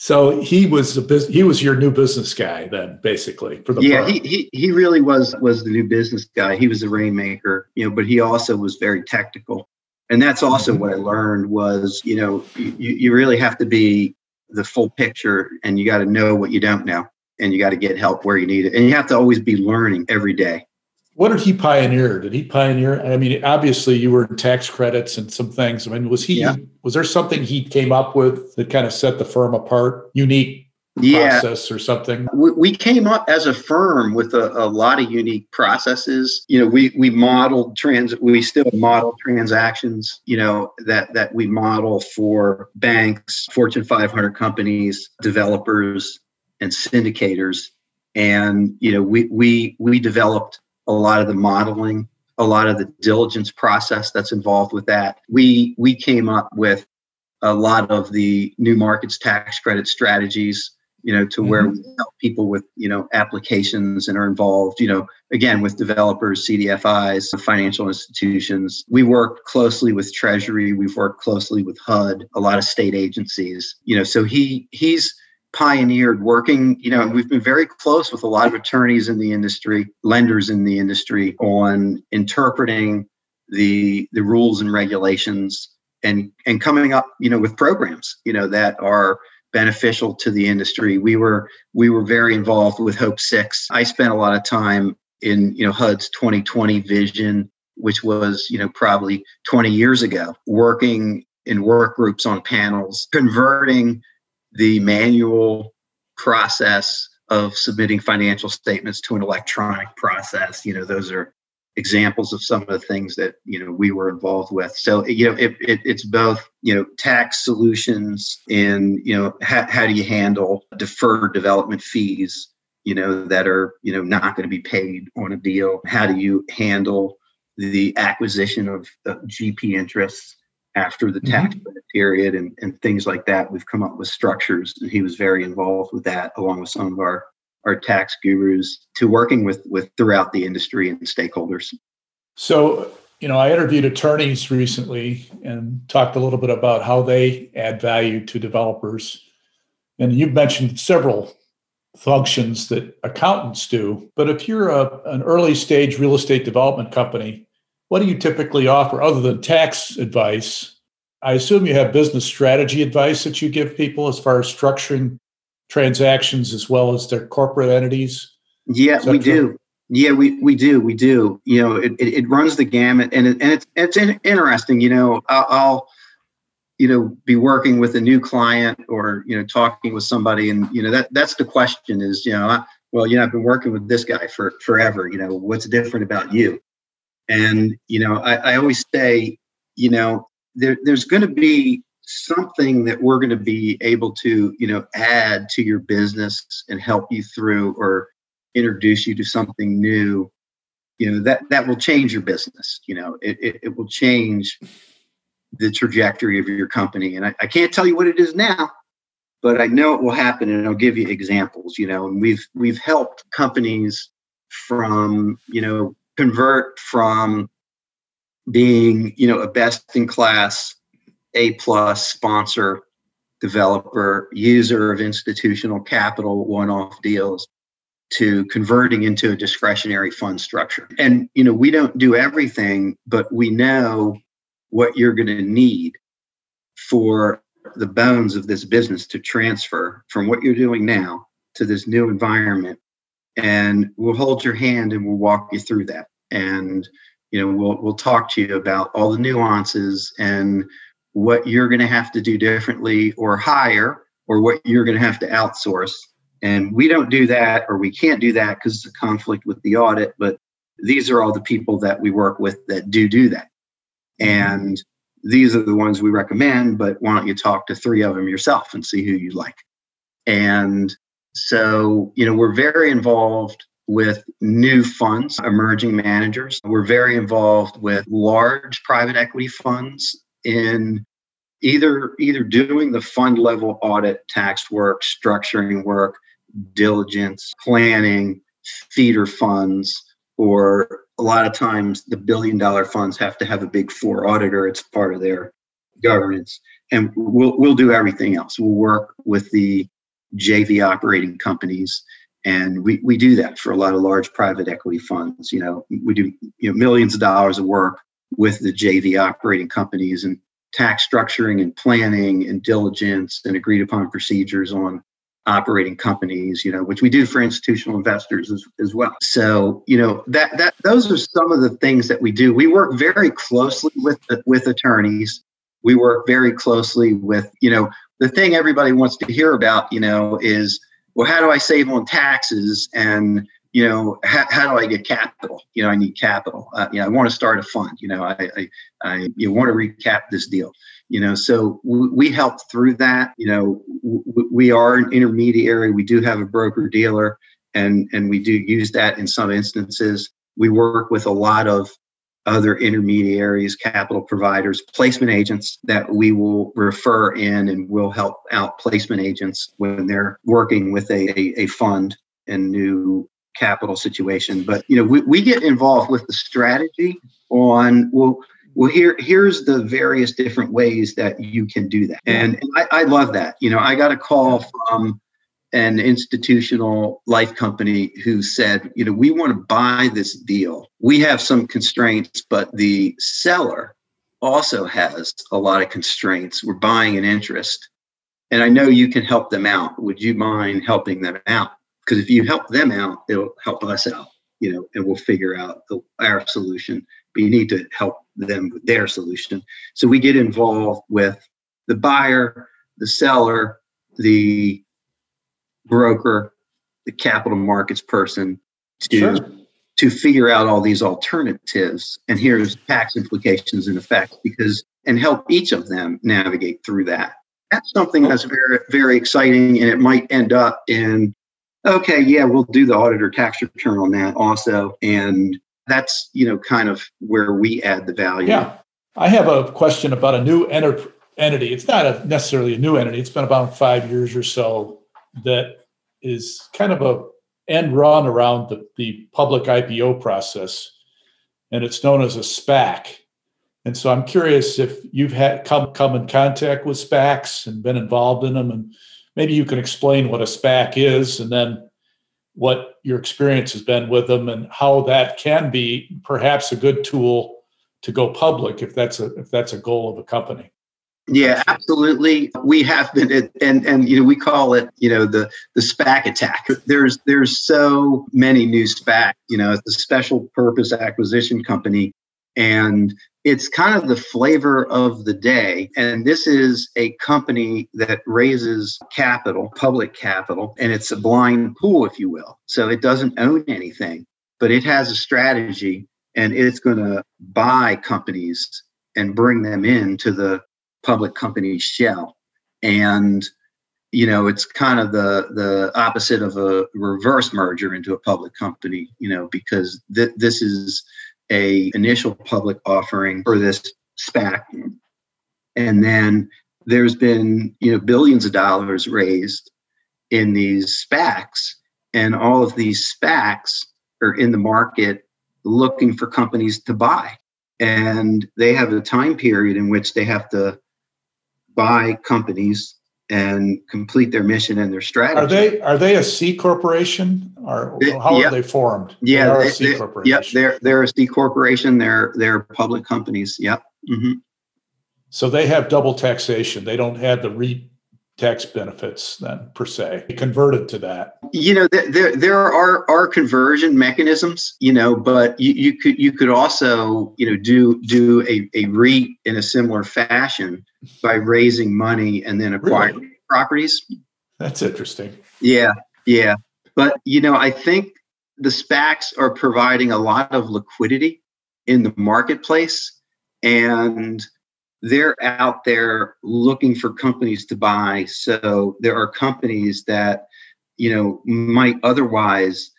so he was a bus- he was your new business guy then basically for the yeah he, he he really was was the new business guy. He was a rainmaker you know but he also was very technical. And that's also mm-hmm. what i learned was you know you, you really have to be the full picture and you got to know what you don't know and you got to get help where you need it. And you have to always be learning every day what did he pioneer did he pioneer i mean obviously you were in tax credits and some things i mean was he yeah. was there something he came up with that kind of set the firm apart unique yeah. process or something? We, came up as a firm with a, a, lot of unique processes. You know, we we modeled trans we still model transactions, you know, that that we model for banks, Fortune 500 companies, developers and syndicators. And you know, we we we developed a lot of the modeling, a lot of the diligence process that's involved with that. We we came up with a lot of the new markets tax credit strategies you know, to mm-hmm. where we help people with, you know, applications and are involved, you know, again, with developers, CDFIs, financial institutions. We work closely with Treasury. We've worked closely with HUD, a lot of state agencies, you know, so he, he's, pioneered working you know and we've been very close with a lot of attorneys in the industry lenders in the industry on interpreting the the rules and regulations and and coming up you know with programs you know that are beneficial to the industry. We were we were very involved with hope six. I spent a lot of time in you know hud's 2020 vision which was you know probably 20 years ago working in work groups on panels converting the manual process of submitting financial statements to an electronic process. You know those are examples of some of the things that you know we were involved with. So you know it, it, it's both you know tax solutions and you know how, how do you handle deferred development fees you know that are you know not going to be paid on a deal? How do you handle the acquisition of gp interests after the tax mm-hmm. Period and, and things like that we've come up with structures and he was very involved with that along with some of our our tax gurus to working with with throughout the industry and stakeholders. So, you know, I interviewed attorneys recently and talked a little bit about how they add value to developers. And you've mentioned several functions that accountants do. But if you're a, an early stage real estate development company, what do you typically offer other than tax advice? I assume you have business strategy advice that you give people as far as structuring transactions as well as their corporate entities? Yeah, we do. Yeah, we, we do. We do. You know, it, it, it runs the gamut and, it, and it's, it's interesting. You know, I'll, I'll, you know, be working with a new client or, you know, talking with somebody and, you know, that that's the question is, you know, I, well, you know, I've been working with this guy for forever, you know, what's different about you? And, you know, I, I always say, you know, there, there's going to be something that we're going to be able to you know add to your business and help you through or introduce you to something new. You know that that will change your business you know it, it, it will change the trajectory of your company. And I, I can't tell you what it is now but i know it will happen and i'll give you examples you know and we've we've helped companies from you know convert from being you know a best in class a plus sponsor, developer, user of institutional capital one-off deals to converting into a discretionary fund structure. And you know, we don't do everything, but we know what you're going to need for the bones of this business to transfer from what you're doing now to this new environment and we'll hold your hand and we'll walk you through that and you know we'll we'll talk to you about all the nuances and what you're going to have to do differently or hire or what you're going to have to outsource. And we don't do that or we can't do that because it's a conflict with the audit, but these are all the people that we work with that do do that. And these are the ones we recommend, but why don't you talk to three of them yourself and see who you like? And so, you know, we're very involved with new funds, emerging managers. We're very involved with large private equity funds in either either doing the fund level audit tax work structuring work diligence planning feeder funds or a lot of times the billion dollar funds have to have a big four auditor. It's part of their governance. And we'll we'll do everything else. We'll work with the jv operating companies and we, we do that for a lot of large private equity funds you know we do you know millions of dollars of work with the jv operating companies and tax structuring and planning and diligence and agreed upon procedures on operating companies you know which we do for institutional investors as, as well. So you know that that those are some of the things that we do. We work very closely with with attorneys. We work very closely with you know the thing everybody wants to hear about you know is well how do i save on taxes and you know, how, how do I get capital? You know, I need capital. Uh, you know, I want to start a fund. You know, I, I, I you want to recap this deal. You know, so we, we help through that. You know, w- we are an intermediary. We do have a broker dealer, and and we do use that in some instances. We work with a lot of other intermediaries, capital providers, placement agents that we will refer in and will help out placement agents when they're working with a, a, fund and new capital situation. But you know, we, we get involved with the strategy on well, well here here's the various different ways that you can do that. And, and I, I love that. You know, I got a call from an institutional life company who said, you know, we want to buy this deal. We have some constraints, but the seller also has a lot of constraints. We're buying an interest. And I know you can help them out. Would you mind helping them out? Because if you help them out, it'll help us out, you know, and we'll figure out the, our solution. But you need to help them with their solution. So we get involved with the buyer, the seller, the broker, the capital markets person to sure. to figure out all these alternatives. And here's tax implications and effects because and help each of them navigate through that. That's something that's very very exciting, and it might end up in okay, yeah, we'll do the auditor tax return on that also, and that's you know kind of where we add the value. Yeah, I have a question about a new enter- entity. It's not a, necessarily a new entity. It's been about five years or so that is kind of a end run around the, the public IPO process, and it's known as a SPAC. And so I'm curious if you've had come come in contact with SPACs and been involved in them, and maybe you can explain what a SPAC is, and then what your experience has been with them, and how that can be perhaps a good tool to go public if that's a if that's a goal of a company. Yeah, absolutely. We have been, and and you know, we call it, you know, the the SPAC attack. There's there's so many new SPAC. You know, it's a special purpose acquisition company, and it's kind of the flavor of the day. And this is a company that raises capital, public capital, and it's a blind pool, if you will. So it doesn't own anything, but it has a strategy, and it's going to buy companies and bring them into the public company shell. And you know, it's kind of the the opposite of a reverse merger into a public company. You know, because th- this is a initial public offering for this SPAC, and then there's been you know billions of dollars raised in these SPACs, and all of these SPACs are in the market looking for companies to buy, and they have a time period in which they have to buy companies and complete their mission and their strategy. Are they are they a C corporation or how yep. are they formed? Yeah, they are they, Yep, they're they're a C corporation. They're they're public companies. Yep. Mm-hmm. So they have double taxation. They don't have the REIT tax benefits then per se. Converted to that. You know there there are are conversion mechanisms you know but you, you could you could also you know do do a, a REIT in a similar fashion by raising money and then acquiring really? properties. That's interesting. Yeah yeah. But you know i think the spacs are providing a lot of liquidity in the marketplace and they're out there looking for companies to buy. So there are companies that, you know, might otherwise,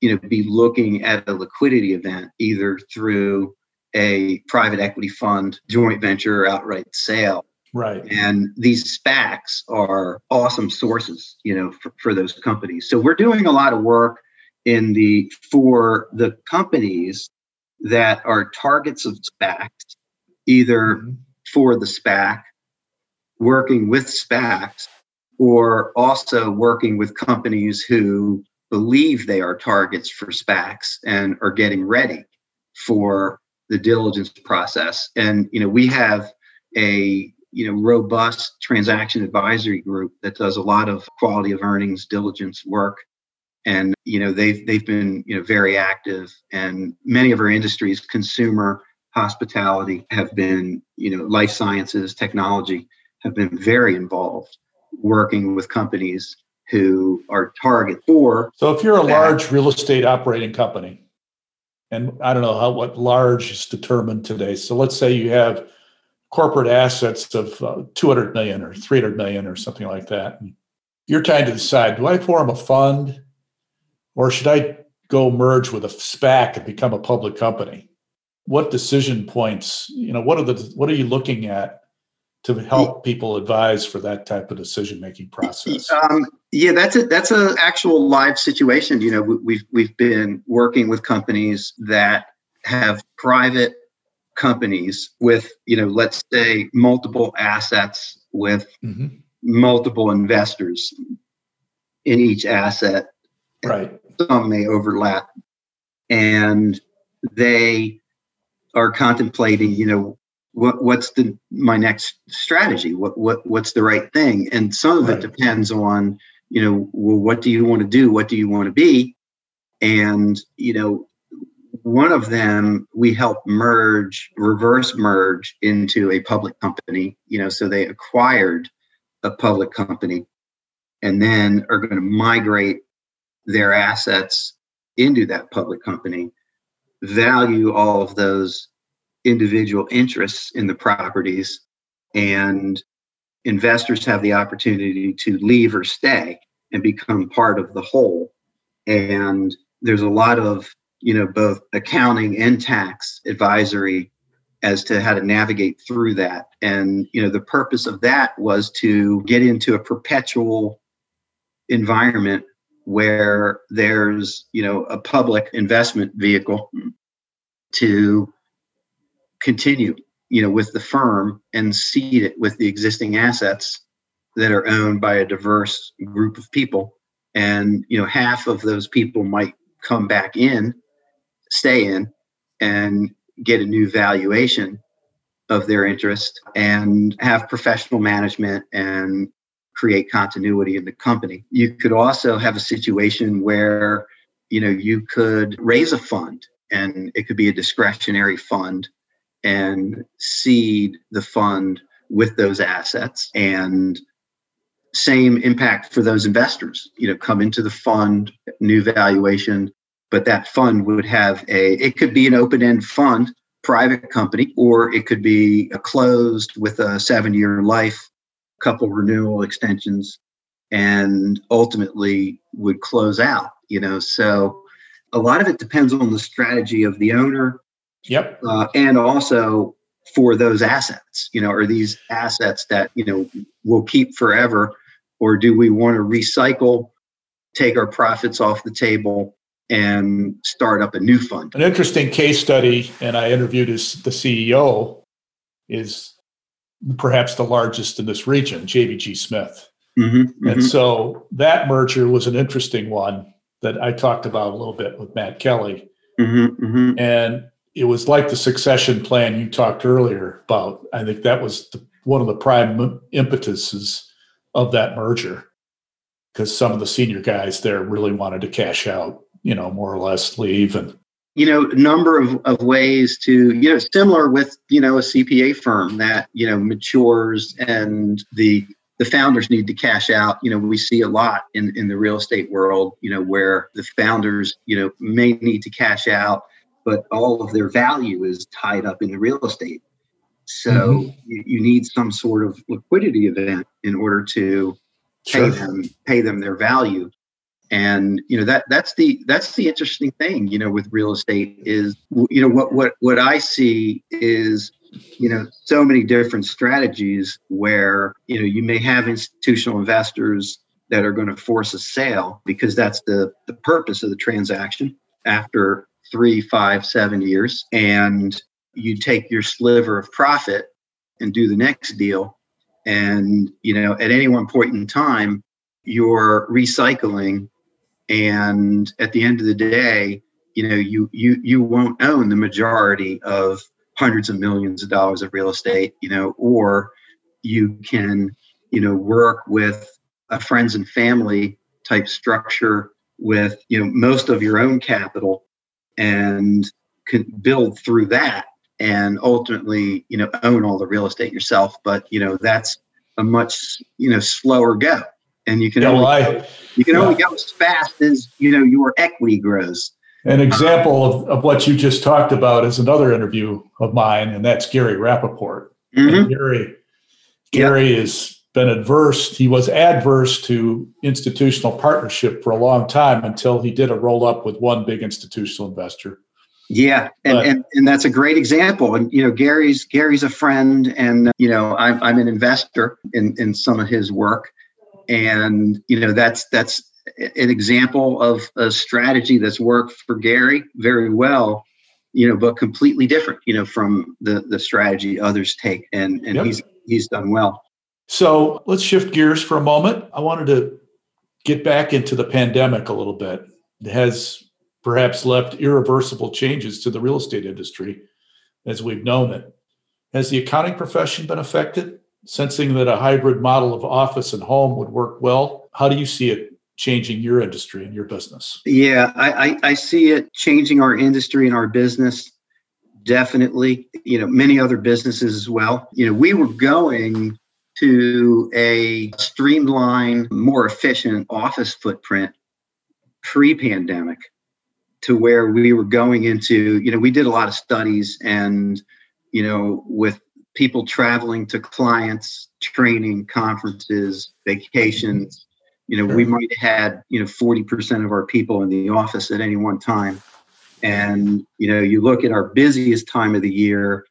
you know, be looking at a liquidity event either through a private equity fund, joint venture, or outright sale. Right. And these SPACs are awesome sources, you know, for, for those companies. So we're doing a lot of work in the for the companies that are targets of SPACs, either mm-hmm for the SPAC, working with SPACs, or also working with companies who believe they are targets for SPACs and are getting ready for the diligence process. And you know, we have a you know robust transaction advisory group that does a lot of quality of earnings diligence work and you know they've they've been you know very active and many of our industries consumer hospitality have been, you know, life sciences, technology have been very involved working with companies who are target for. So if you're a that, large real estate operating company, and I don't know how what large is determined today. So let's say you have corporate assets of uh, 200 million or 300 million or something like that. You're trying to decide, do I form a fund or should I go merge with a SPAC and become a public company? What decision points you know what are the what are you looking at to help people advise for that type of decision making process? Um, yeah that's a that's a actual live situation. You know we've we've been working with companies that have private companies with you know let's say multiple assets with mm-hmm. multiple investors in each asset. Right. Some may overlap. And they are contemplating, you know, what what's the my next strategy? What what what's the right thing? And some of right. it depends on you know well what do you want to do? What do you want to be? And you know one of them we help merge reverse merge into a public company you know so they acquired a public company and then are going to migrate their assets into that public company value all of those individual interests in the properties and investors have the opportunity to leave or stay and become part of the whole. And there's a lot of you know both accounting and tax advisory as to how to navigate through that. And you know the purpose of that was to get into a perpetual environment where there's you know a public investment vehicle to continue you know with the firm and seed it with the existing assets that are owned by a diverse group of people. And you know half of those people might come back in stay in and get a new valuation of their interest and have professional management and create continuity in the company. You could also have a situation where you know you could raise a fund and it could be a discretionary fund and seed the fund with those assets and same impact for those investors you know come into the fund new valuation but that fund would have a it could be an open-end fund private company or it could be a closed with a seven year life couple renewal extensions and ultimately would close out you know? So a lot of it depends on the strategy of the owner yep. uh, and also for those assets you know? Are these assets that you know will keep forever or do we want to recycle take our profits off the table and start up a new fund. An interesting case study, and I interviewed his, the CEO, is perhaps the largest in this region, JBG Smith. Mm-hmm, mm-hmm. And so that merger was an interesting one that I talked about a little bit with Matt Kelly. Mm-hmm, mm-hmm. and it was like the succession plan you talked earlier about. I think that was the, one of the prime impetuses of that merger because some of the senior guys there really wanted to cash out you know, more or less leave and you know number of, of ways to you know similar with you know a cpa firm that you know matures and the the founders need to cash out. You know we see a lot in in the real estate world you know where the founders you know may need to cash out but all of their value is tied up in the real estate. So mm-hmm. you, you, need some sort of liquidity event in order to pay them pay them their value and you know that that's the that's the interesting thing you know with real estate is you know what what what i see is you know so many different strategies where you know you may have institutional investors that are going to force a sale because that's the the purpose of the transaction after three five seven years. And you take your sliver of profit and do the next deal. And you know at any one point in time you're recycling and at the end of the day you know you you you won't own the majority of hundreds of millions of dollars of real estate you know or you can you know work with a friends and family type structure with you know most of your own capital and can build through that and ultimately you know own all the real estate yourself. But you know that's a much you know slower go and you can yeah, only well, I, you can yeah. only go as fast as you know your equity grows. An example of, of what you just talked about is another interview of mine, and that's Gary Rappaport. Mm-hmm. Gary, Gary yep. has been adverse. He was adverse to institutional partnership for a long time until he did a roll up with one big institutional investor. Yeah, and, but, and and that's a great example. And you know, Gary's Gary's a friend, and you know, I'm I'm an investor in in some of his work and you know that's that's an example of a strategy that's worked for Gary very well, you know, but completely different, you know, from the the strategy others take, and and yep. he's he's done well. So let's shift gears for a moment. I wanted to get back into the pandemic a little bit. It has perhaps left irreversible changes to the real estate industry as we've known it. Has the accounting profession been affected? Sensing that a hybrid model of office and home would work well, how do you see it changing your industry and your business? Yeah, I, I, I see it changing our industry and our business definitely. You know, many other businesses as well. You know, we were going to a streamlined, more efficient office footprint pre pandemic to where we were going into, you know, we did a lot of studies and, you know, with people traveling to clients, training, conferences, vacations, you know, we might have had, you know, 40% of our people in the office at any one time. And, you know, you look at our busiest time of the year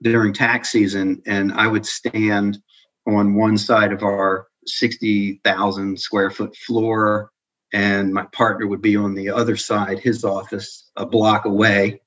during tax season, and I would stand on one side of our 60,000 square foot floor and my partner would be on the other side, his office a block away.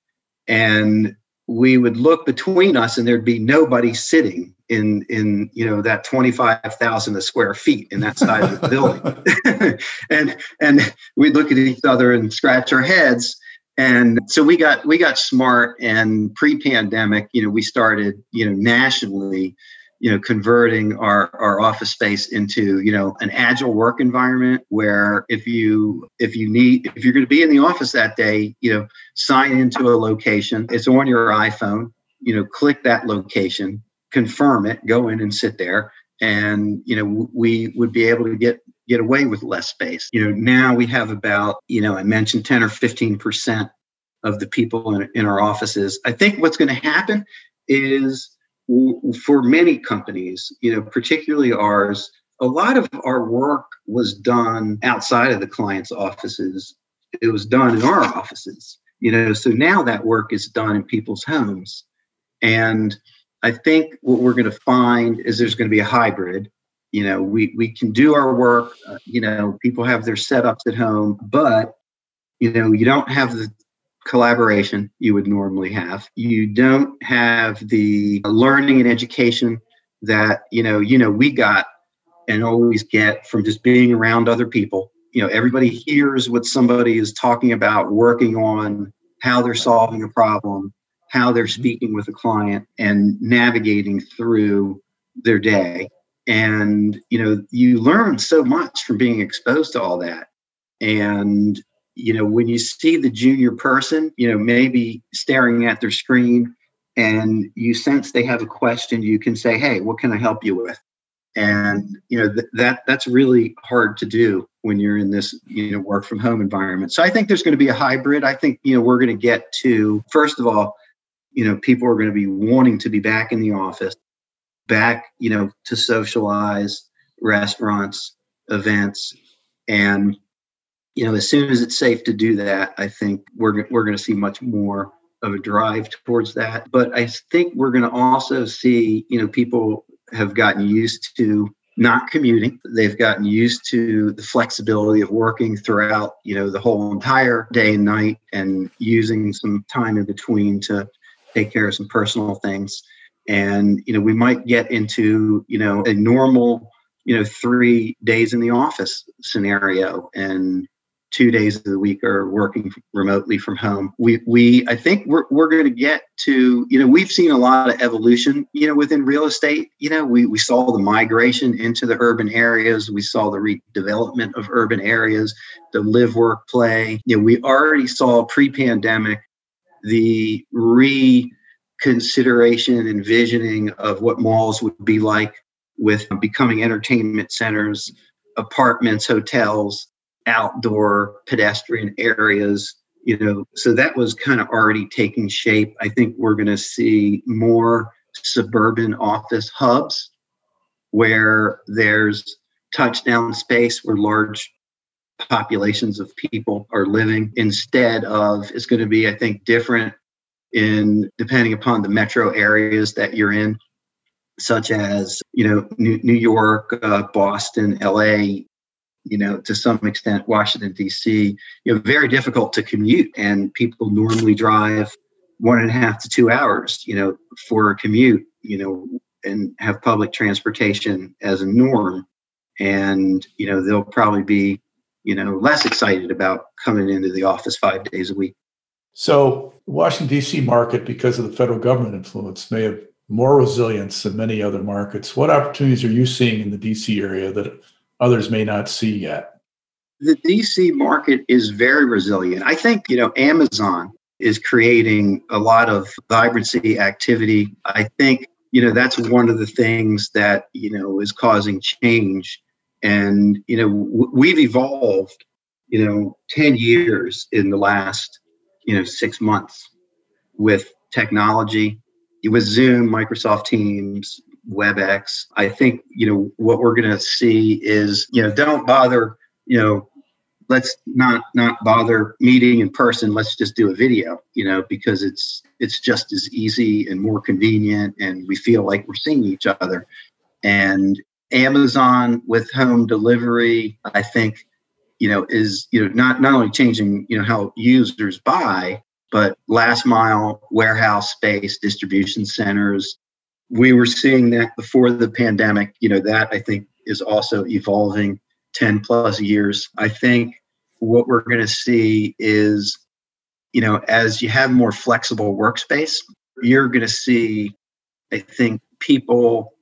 And we would look between us and there'd be nobody sitting in in you know that 25,000 square feet in that side of the building. And and we'd look at each other and scratch our heads. And so we got we got smart and pre-pandemic you know we started you know nationally you know converting our our office space into you know an agile work environment where if you if you need if you're going to be in the office that day you know sign into a location. It's on your iphone. You know click that location confirm it go in and sit there. And you know we would be able to get get away with less space. You know now we have about you know i mentioned 10 or 15 percent of the people in, in our offices. I think what's going to happen is for many companies, you know, particularly ours, a lot of our work was done outside of the client's offices. It was done in our offices, you know. So now that work is done in people's homes, and I think what we're going to find is there's going to be a hybrid. You know, we we can do our work. Uh, you know, people have their setups at home, but you know, you don't have the collaboration you would normally have. You don't have the learning and education that you know you know we got and always get from just being around other people. You know, everybody hears what somebody is talking about, working on how they're solving a problem, how they're speaking with a client, and navigating through their day. And you know, you learn so much from being exposed to all that. And you know, when you see the junior person, you know, maybe staring at their screen and you sense they have a question, you can say, Hey, what can I help you with? And, you know, th- that that's really hard to do when you're in this, you know, work from home environment. So I think there's going to be a hybrid. I think, you know, we're going to get to, first of all, you know, people are going to be wanting to be back in the office, back, you know, to socialize, restaurants, events, and you know, as soon as it's safe to do that, I think we're we're going to see much more of a drive towards that. But I think we're going to also see, you know, people have gotten used to not commuting. They've gotten used to the flexibility of working throughout, you know, the whole entire day and night and using some time in between to take care of some personal things. And, you know, we might get into, you know, a normal, you know, three days in the office scenario. And two days of the week are working remotely from home. We, we I think we're, we're going to get to, you know, we've seen a lot of evolution, you know, within real estate. You know, we, we saw the migration into the urban areas. We saw the redevelopment of urban areas, the live, work, play. You know, we already saw pre pandemic the reconsideration and visioning of what malls would be like with becoming entertainment centers, apartments, hotels, outdoor pedestrian areas you know so that was kind of already taking shape. I think we're going to see more suburban office hubs where there's touchdown space where large populations of people are living instead of it's going to be i think different in depending upon the metro areas that you're in such as you know new, new york uh, boston la you know, to some extent, Washington, D.C., you know, very difficult to commute. And people normally drive one and a half to two hours, you know, for a commute, you know, and have public transportation as a norm. And, you know, they'll probably be, you know, less excited about coming into the office five days a week. So, Washington, D.C. market, because of the federal government influence, may have more resilience than many other markets. What opportunities are you seeing in the DC area that others may not see yet? The DC market is very resilient. I think, you know, Amazon is creating a lot of vibrancy activity. I think, you know, that's one of the things that, you know, is causing change. And, you know, we've evolved, you know, 10 years in the last, you know, six months with technology, with Zoom, Microsoft Teams, WebEx. I think, you know, what we're going to see is, you know, don't bother, you know, let's not not bother meeting in person let's just do a video you know because it's it's just as easy and more convenient and we feel like we're seeing each other and amazon with home delivery i think you know is you know not not only changing you know how users buy but last mile warehouse space distribution centers we were seeing that before the pandemic you know that i think is also evolving 10 plus years. I think what we're going to see is, you know, as you have more flexible workspace, you're going to see, I think, people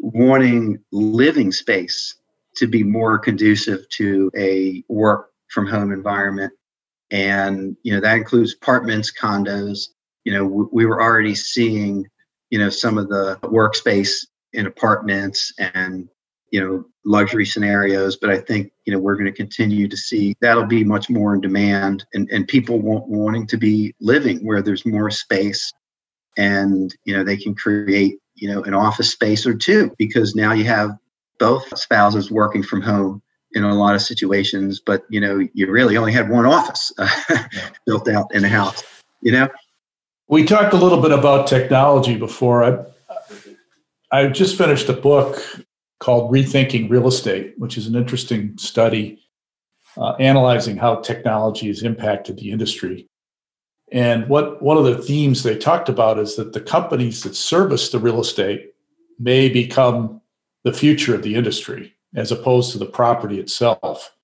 wanting living space to be more conducive to a work from home environment. And, you know, that includes apartments, condos. You know, we were already seeing, you know, some of the workspace in apartments and you know luxury scenarios but i think you know we're going to continue to see that'll be much more in demand and, and people want, wanting to be living where there's more space. And you know they can create you know an office space or two because now you have both spouses working from home in a lot of situations but you know you really only had one office uh, built out in a house you know we talked a little bit about technology before i I just finished a book called Rethinking Real Estate, which is an interesting study uh, analyzing how technology has impacted the industry. And what one of the themes they talked about is that the companies that service the real estate may become the future of the industry as opposed to the property itself.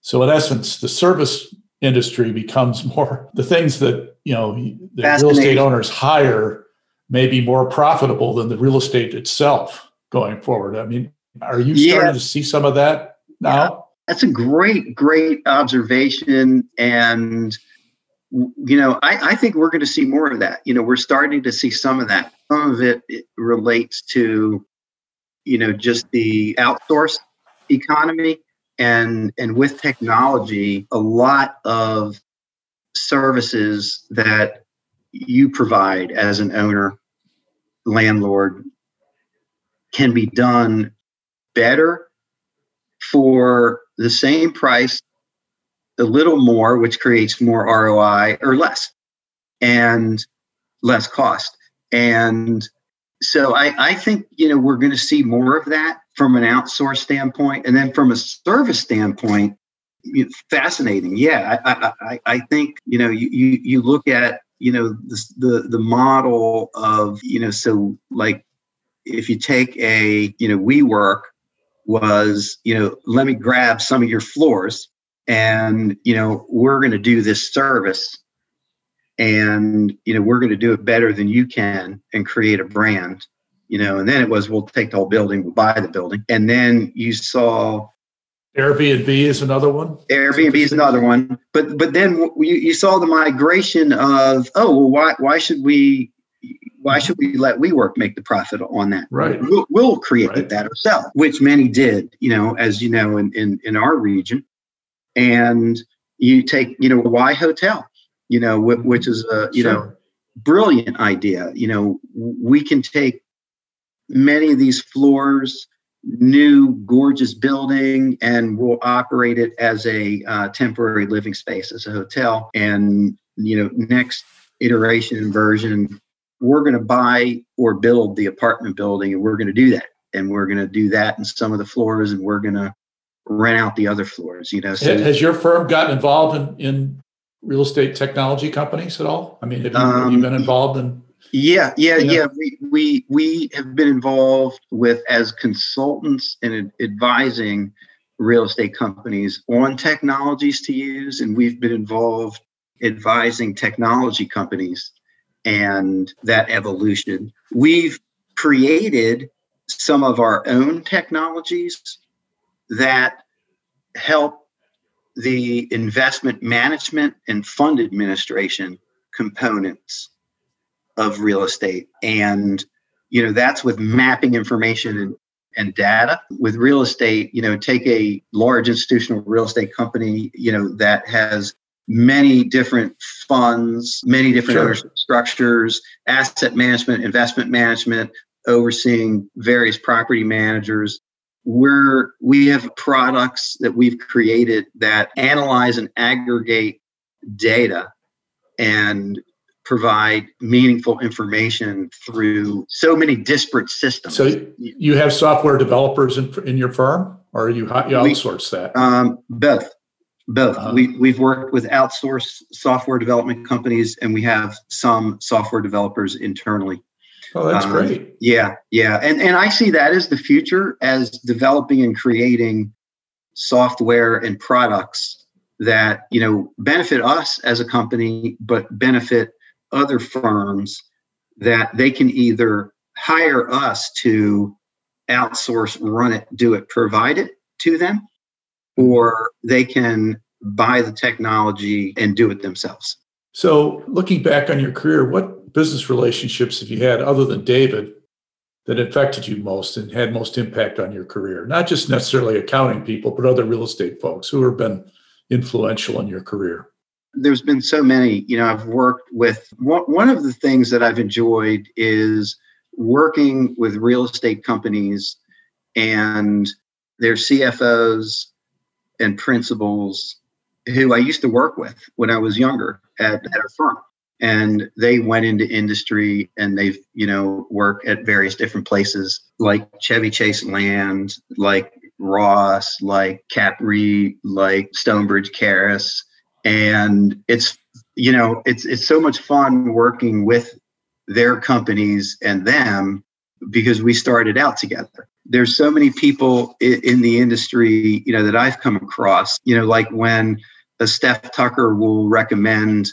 So in essence, the service industry becomes more the things that you know the real estate owners hire may be more profitable than the real estate itself going forward. I mean, are you starting to see some of that now? Yeah. That's a great, great observation. And, you know, I, I think we're going to see more of that. You know, we're starting to see some of that. Some of it, it relates to, you know, just the outsourced economy. And, and with technology, a lot of services that you provide as an owner, landlord, can be done better for the same price, a little more, which creates more ROI or less and less cost. And so I, I think, you know, we're going to see more of that from an outsource standpoint. And then from a service standpoint, fascinating. Yeah, I, I, I think, you know, you, you, you look at, you know, the, the, the model of, you know, so like if you take a you know WeWork was you know let me grab some of your floors and you know we're going to do this service and you know we're going to do it better than you can and create a brand you know and then it was we'll take the whole building we'll buy the building and then you saw Airbnb is another one. Airbnb is another one, but but then you, you saw the migration of oh well why why should we why should we let WeWork make the profit on that? Right. We'll, we'll create right. that ourselves, which many did, you know, as you know, in, in, in our region. And you take, you know, Y Hotel, you know, which is a, you sure. know, brilliant idea. You know, we can take many of these floors, new gorgeous building, and we'll operate it as a uh, temporary living space, as a hotel. And, you know, next iteration and version we're going to buy or build the apartment building and we're going to do that and we're going to do that in some of the floors and we're going to rent out the other floors you know so, has your firm gotten involved in, in real estate technology companies at all i mean have you, um, have you been involved in yeah yeah you know? yeah we, we we have been involved with as consultants and advising real estate companies on technologies to use and we've been involved advising technology companies and that evolution. We've created some of our own technologies that help the investment management and fund administration components of real estate. And, you know, that's with mapping information and, and data. With real estate, you know, take a large institutional real estate company, you know, that has many different funds, many different sure. structures, asset management, investment management, overseeing various property managers. We're, we have products that we've created that analyze and aggregate data and provide meaningful information through so many disparate systems. So you have software developers in, in your firm, or you, you outsource we, that? Um, both, both. Uh-huh. We we've worked with outsourced software development companies, and we have some software developers internally. Oh, that's um, great. Yeah, yeah, and and I see that as the future, as developing and creating software and products that you know benefit us as a company, but benefit other firms that they can either hire us to outsource, run it, do it, provide it to them, or they can buy the technology and do it themselves. So, looking back on your career, what business relationships have you had other than David that affected you most and had most impact on your career? Not just necessarily accounting people, but other real estate folks who have been influential in your career there's been so many you know i've worked with one of the things that i've enjoyed is working with real estate companies and their cfos and principals who i used to work with when i was younger at, at a firm. And they went into industry and they've you know work at various different places like chevy chase land like ross like capri like stonebridge Carras and it's you know it's it's so much fun working with their companies and them because we started out together there's so many people in, the industry you know that i've come across you know like when a steph tucker will recommend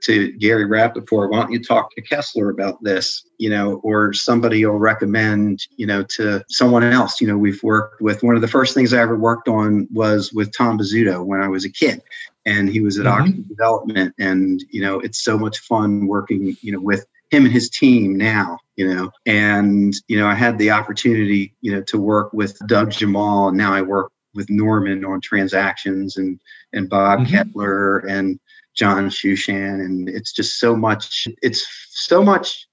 to Gary Rappaport, why don't you talk to Kessler about this? You know, or somebody will recommend, you know, to someone else. You know, we've worked with one of the first things I ever worked on was with Tom Bozzuto when I was a kid. And he was at mm-hmm. Oxford Development. And, you know, it's so much fun working, you know, with him and his team now, you know. And, you know, I had the opportunity, you know, to work with Doug Jemal. And now I work with Norman on transactions and and Bob mm-hmm. Kettler and John Shooshan, and it's just so much. It's so much.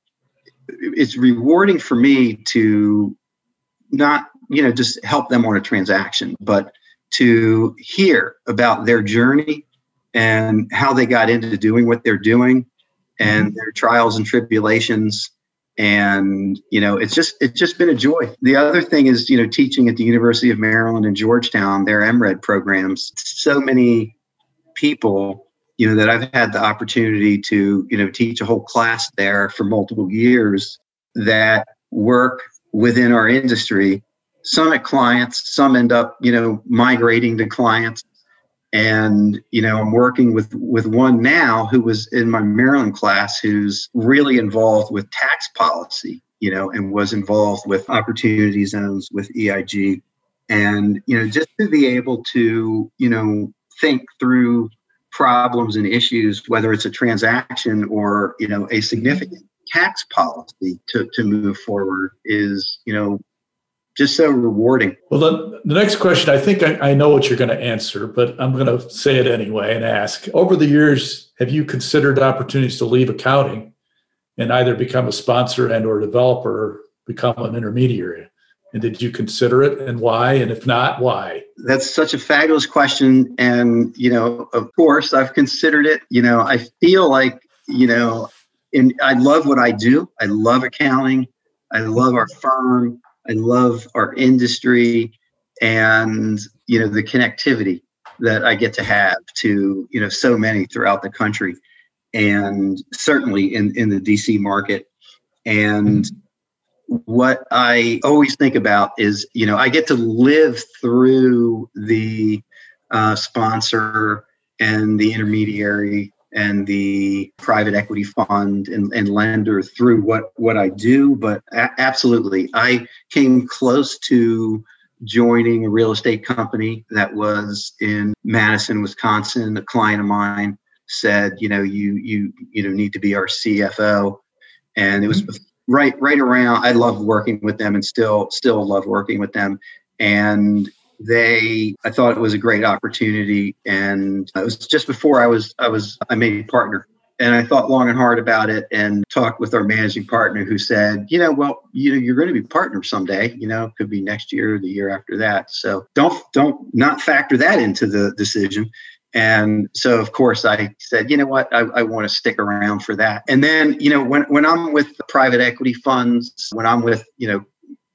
It's rewarding for me to not, you know, just help them on a transaction, but to hear about their journey and how they got into doing what they're doing and their trials and tribulations. And you know it's just it's just been a joy. The other thing is you know teaching at the university of maryland and georgetown their mred programs. So many people you know that I've had the opportunity to you know teach a whole class there for multiple years that work within our industry some at clients some end up you know migrating to clients. And you know i'm working with with one now who was in my maryland class who's really involved with tax policy you know and was involved with opportunity zones with eig and you know just to be able to you know think through problems and issues, whether it's a transaction or you know a mm-hmm. significant tax policy to, to move forward is you know just so rewarding. Well, the, the next question, I think I, I know what you're going to answer, but I'm going to say it anyway and ask. Over the years, have you considered opportunities to leave accounting and either become a sponsor and or developer or become an intermediary? And did you consider it and why? And if not, why? That's such a fabulous question. And, you know, of course, I've considered it. You know, I feel like, you know, and I love what I do. I love accounting. I love our firm. I love our industry and, you know, the connectivity that I get to have to, you know, so many throughout the country and certainly in, in the DC market. And, what I always think about is, you know, I get to live through the uh, sponsor and the intermediary and the private equity fund and, and lender through what what I do. But a- absolutely, I came close to joining a real estate company that was in Madison, Wisconsin. A client of mine said, you know, you you you know need to be our CFO, and it was mm-hmm. right right around. I loved working with them, and still still love working with them. And they i thought it was a great opportunity and it was just before i was i was i made a partner. And i thought long and hard about it and talked with our managing partner who said you know well you know you're going to be partners someday you know could be next year or the year after that. So don't don't not factor that into the decision. And so of course i said you know what? I, I want to stick around for that. And then you know when, when i'm with private equity funds when i'm with you know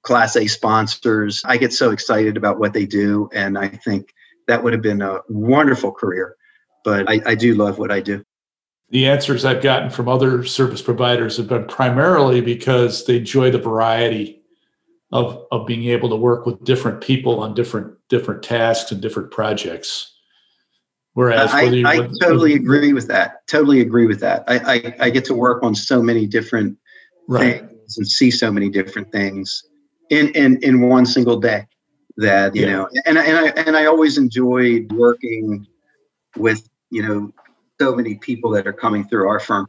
Class A sponsors. I get so excited about what they do, and I think that would have been a wonderful career. But I, I do love what I do. The answers I've gotten from other service providers have been primarily because they enjoy the variety of, of being able to work with different people on different different tasks and different projects. Whereas I, you, I totally agree with that. Totally agree with that. I, I, I get to work on so many different right. things and see so many different things in in in one single day that you yeah. know and and I and I always enjoyed working with you know so many people that are coming through our firm.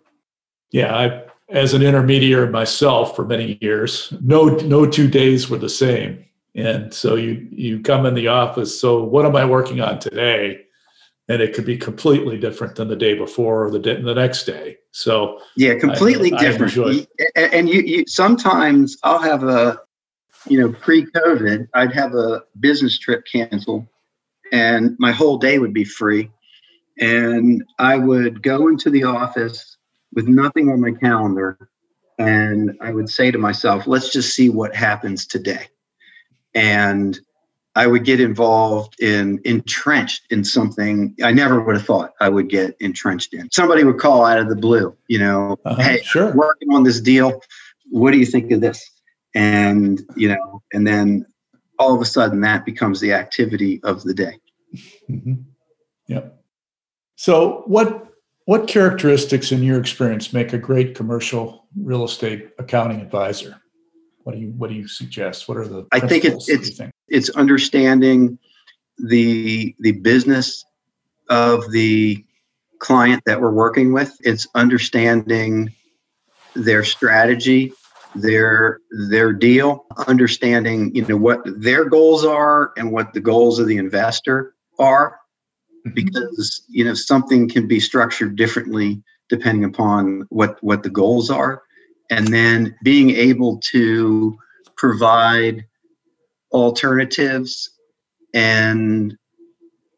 Yeah, I as an intermediary myself for many years, no no two days were the same. And so you you come in the office, so what am I working on today? And it could be completely different than the day before or the day, the next day. So yeah, completely I, different. I and you, you sometimes I'll have a you know, pre-COVID, I'd have a business trip canceled, and my whole day would be free, and I would go into the office with nothing on my calendar, and I would say to myself, "Let's just see what happens today," and I would get involved in entrenched in something I never would have thought I would get entrenched in. Somebody would call out of the blue, you know, uh-huh, hey, sure. working on this deal. What do you think of this? And you know and then all of a sudden that becomes the activity of the day. Mm-hmm. yep. So what what characteristics in your experience make a great commercial real estate accounting advisor? What do you what do you suggest? What are the i think it's it's it's understanding the the business of the client that we're working with. It's understanding their strategy their their deal, understanding you know what their goals are and what the goals of the investor are, mm-hmm. because you know something can be structured differently depending upon what what the goals are, and then being able to provide alternatives and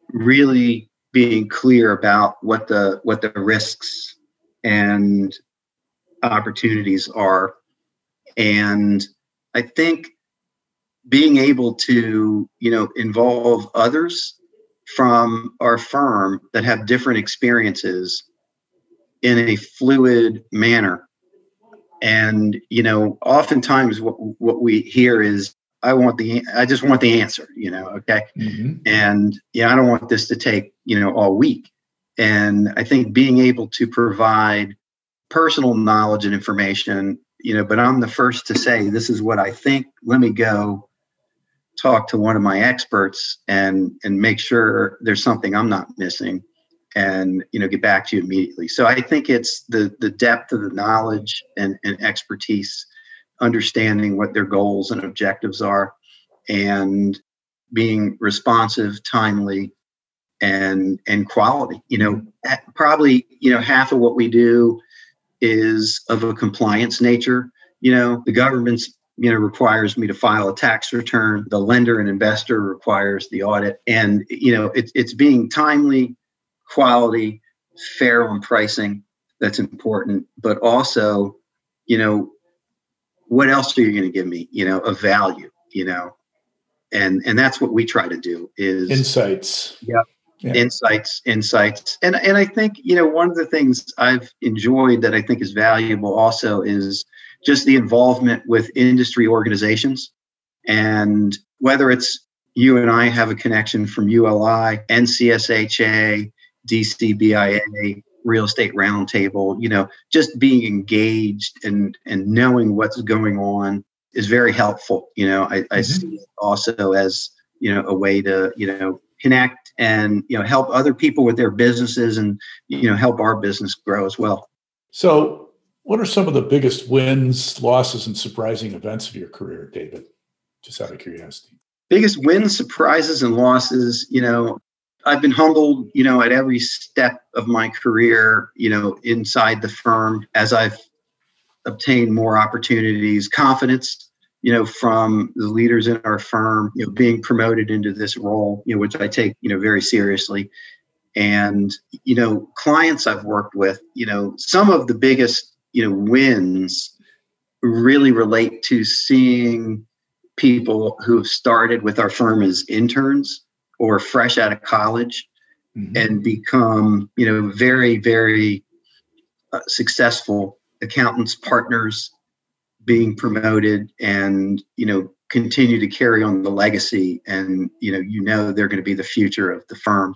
really being clear about what the what the risks and opportunities are and I think being able to, you know, involve others from our firm that have different experiences in a fluid manner. And, you know, oftentimes what, what we hear is, I want the, I just want the answer, you know, okay. Mm-hmm. And yeah, I don't want this to take, you know, all week. And I think being able to provide personal knowledge and information you know, but I'm the first to say this is what I think. Let me go talk to one of my experts and and make sure there's something I'm not missing and you know get back to you immediately. So I think it's the the depth of the knowledge and, and expertise, understanding what their goals and objectives are, and being responsive, timely, and and quality. You know, probably you know half of what we do is of a compliance nature. You know, the government's you know requires me to file a tax return. The lender and investor requires the audit. And you know it's it's being timely quality fair on pricing that's important. But also you know what else are you going to give me you know a value you know? And and that's what we try to do is insights. Yeah yeah. insights insights and and i think you know one of the things i've enjoyed that i think is valuable also is just the involvement with industry organizations and whether it's you and i have a connection from uli ncsha dcbia real estate roundtable. You know, just being engaged and and knowing what's going on is very helpful. You know, I, I mm-hmm. see it also as you know a way to you know connect and you know help other people with their businesses and you know help our business grow as well. So, what are some of the biggest wins, losses, and surprising events of your career, David? Just out of curiosity. Biggest wins, surprises, and losses. You know, I've been humbled, you know, at every step of my career, you know, inside the firm as I've obtained more opportunities, confidence, you know, from the leaders in our firm, you know, being promoted into this role, you know, which I take, you know, very seriously. And, you know, clients I've worked with, you know, some of the biggest, you know, wins really relate to seeing people who have started with our firm as interns or fresh out of college mm-hmm. and become you know very very uh, successful accountants partners being promoted and you know continue to carry on the legacy and you know you know they're going to be the future of the firm.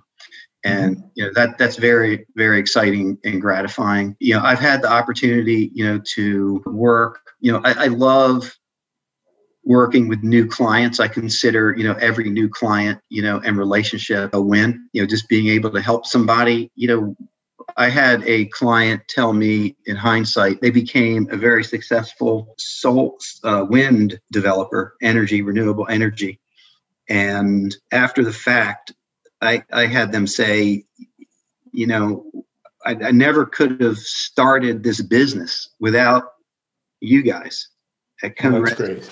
And mm-hmm. you know that that's very very exciting and gratifying. You know i've had the opportunity you know to work you know i, I love working with new clients. I consider you know every new client you know and relationship a win. You know just being able to help somebody you know i had a client tell me in hindsight they became a very successful soul uh, wind developer energy renewable energy. And after the fact i i had them say you know i, I never could have started this business without you guys at oh, great.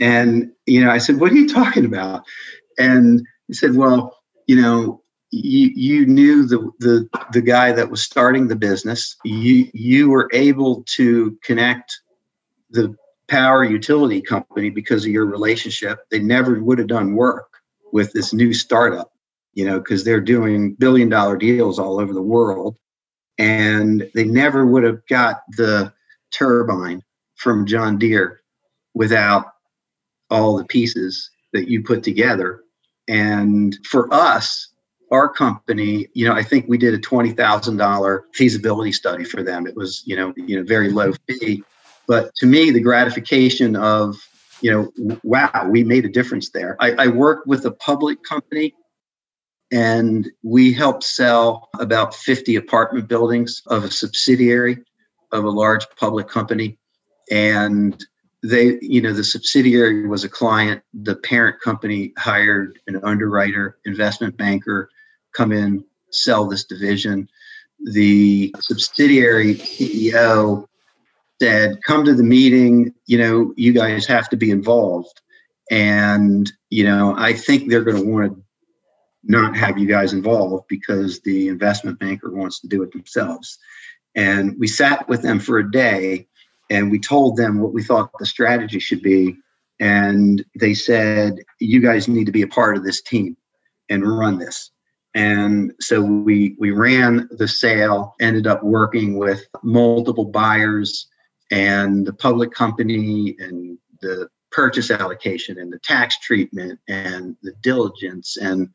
And, you know, I said, What are you talking about? And he said, Well, you know, you, you knew the, the the guy that was starting the business. You you were able to connect the power utility company because of your relationship. They never would have done work with this new startup, you know, because they're doing billion dollar deals all over the world. And they never would have got the turbine from John Deere without all the pieces that you put together. And for us, our company, you know, I think we did a twenty thousand dollar feasibility study for them. It was, you know, you know, very low fee. But to me, the gratification of, you know, wow, we made a difference there. I, I worked with a public company and we helped sell about 50 apartment buildings of a subsidiary of a large public company. And they you know the subsidiary was a client the parent company hired an underwriter investment banker come in sell this division. The subsidiary ceo said come to the meeting you know you guys have to be involved. And you know i think they're going to want to not have you guys involved because the investment banker wants to do it themselves. And we sat with them for a day and we told them what we thought the strategy should be. And they said you guys need to be a part of this team and run this and so we we ran the sale ended up working with multiple buyers and the public company and the purchase allocation and the tax treatment and the diligence and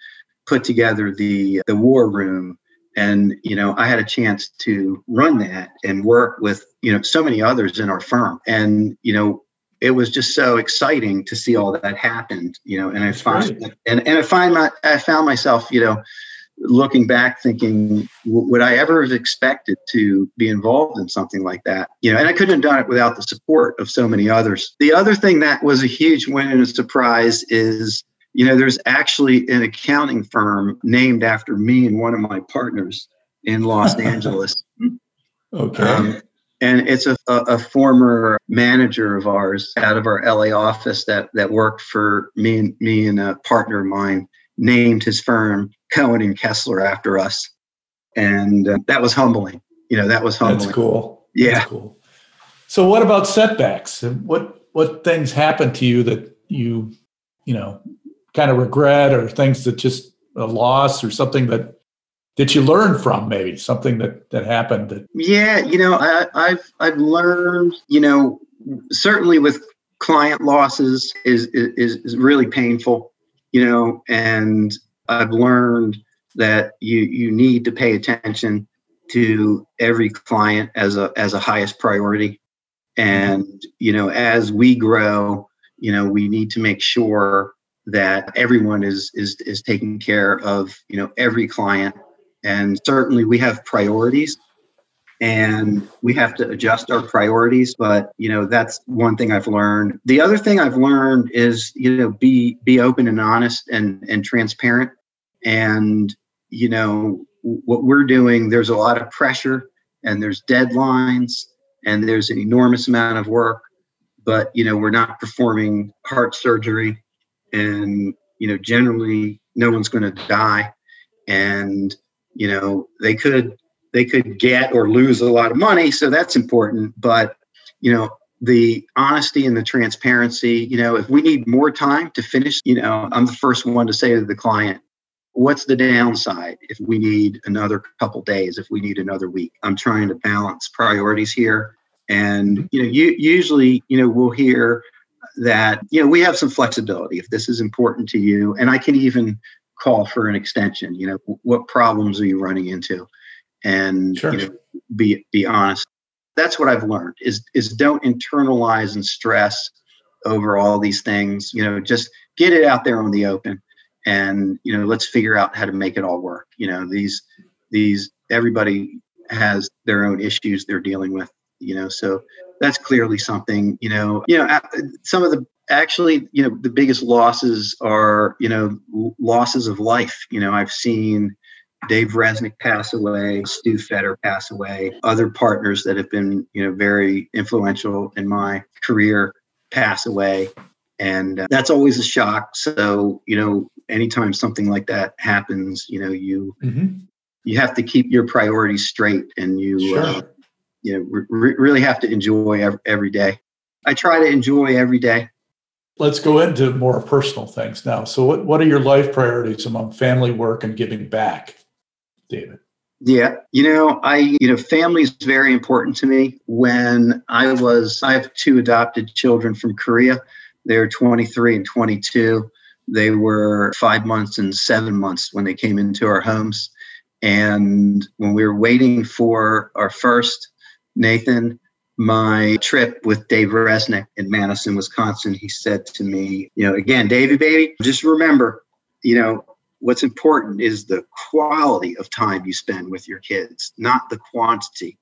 put together the the war room. And you know i had a chance to run that and work with you know so many others in our firm. And you know it was just so exciting to see all that happened you know and i find and, and i find my i found myself you know looking back thinking would i ever have expected to be involved in something like that you know and i couldn't have done it without the support of so many others the other thing that was a huge win and a surprise is you know, there's actually an accounting firm named after me and one of my partners in Los Angeles. Okay. Um, and it's a, a, former manager of ours out of our LA office that that worked for me and me and a partner of mine named his firm Cohen and Kessler after us, and uh, that was humbling. You know, that was humbling. That's cool. Yeah. That's cool. So, what about setbacks? What what things happened to you that you you know kind of regret or things that just a loss or something that that you learn from maybe something that that happened that yeah you know I, i've i've learned you know certainly with client losses is is is really painful you know and i've learned that you you need to pay attention to every client as a as a highest priority. And you know as we grow you know we need to make sure that everyone is is is taking care of you know every client and certainly we have priorities and we have to adjust our priorities but you know that's one thing i've learned. The other thing i've learned is you know be be open and honest and and transparent. And you know what we're doing there's a lot of pressure and there's deadlines and there's an enormous amount of work but you know we're not performing heart surgery and you know generally no one's going to die. And you know they could they could get or lose a lot of money so that's important but you know the honesty and the transparency you know if we need more time to finish you know i'm the first one to say to the client what's the downside if we need another couple days if we need another week? I'm trying to balance priorities here and you know you, usually you know we'll hear that you know we have some flexibility if this is important to you and i can even call for an extension you know what problems are you running into? And sure. you know, be be honest. That's what i've learned is is don't internalize and stress over all these things you know just get it out there on the open and you know let's figure out how to make it all work. You know these these everybody has their own issues they're dealing with you know so that's clearly something you know you know some of the actually you know the biggest losses are you know losses of life. You know i've seen dave Reznick pass away stu fedder pass away other partners that have been you know very influential in my career pass away. And uh, that's always a shock. So you know anytime something like that happens you know you mm-hmm. you have to keep your priorities straight and you sure. uh, you know re- really have to enjoy every, every day. I try to enjoy every day let's go into more personal things now. So what, what are your life priorities among family work and giving back david? Yeah you know i you know family is very important to me. When i was i have two adopted children from korea. They're 23 and 22 they were five months and seven months when they came into our homes. And when we were waiting for our first Nathan, my trip with Dave Reznick in Madison, Wisconsin, he said to me, you know, again, Davey, baby, just remember, you know, what's important is the quality of time you spend with your kids, not the quantity.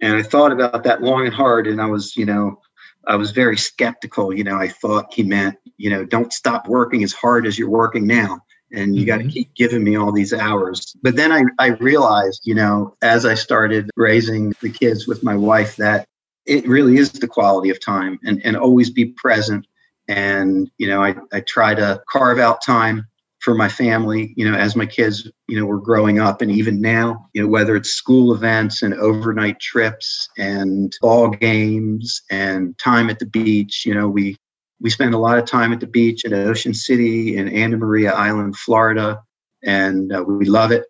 And I thought about that long and hard, and I was, you know, I was very skeptical. You know, I thought he meant, you know, don't stop working as hard as you're working now and you mm-hmm. got to keep giving me all these hours. But then I, I realized, you know, as I started raising the kids with my wife, that it really is the quality of time and, and always be present. And, you know, I, I try to carve out time for my family, you know, as my kids, you know, were growing up and even now, you know, whether it's school events and overnight trips and ball games and time at the beach, you know, we we spend a lot of time at the beach at Ocean City in Anna Maria Island, Florida, and uh, we love it.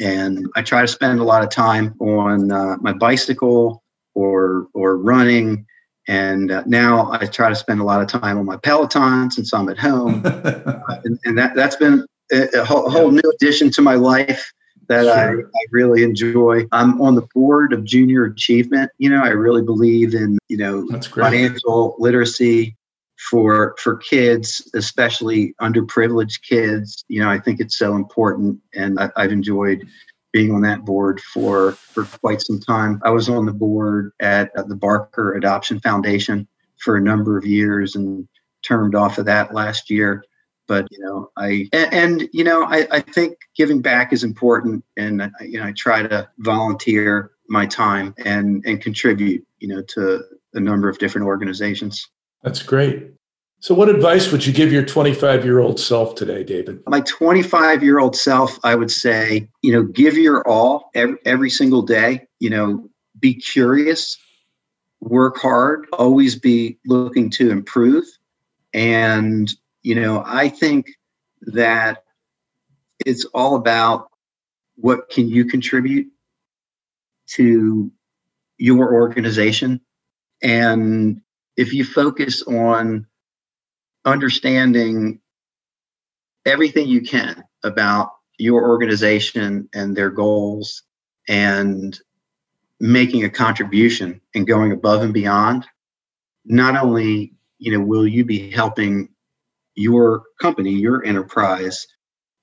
And I try to spend a lot of time on uh, my bicycle or or running. And uh, now I try to spend a lot of time on my Peloton since I'm at home, uh, and, and, that that's been a, a whole, whole, new addition to my life that sure. I, I, really enjoy. I'm on the board of Junior Achievement. You know, I really believe in you know financial literacy for for kids, especially underprivileged kids. You know, I think it's so important, and I, have enjoyed being on that board for for quite some time. I was on the board at, at the Barker Adoption Foundation for a number of years, and termed off of that last year. But you know, I and, and you know, I, I think giving back is important, and I, you know, I try to volunteer my time and and contribute, you know, to a number of different organizations. That's great. So, what advice would you give your 25 year old self today, David? My 25 year old self, I would say, you know, give your all every, every single day. You know, be curious, work hard, always be looking to improve. And, you know, I think that it's all about what can you contribute to your organization and if you focus on understanding everything you can about your organization and their goals and making a contribution and going above and beyond, not only you know will you be helping your company, your enterprise,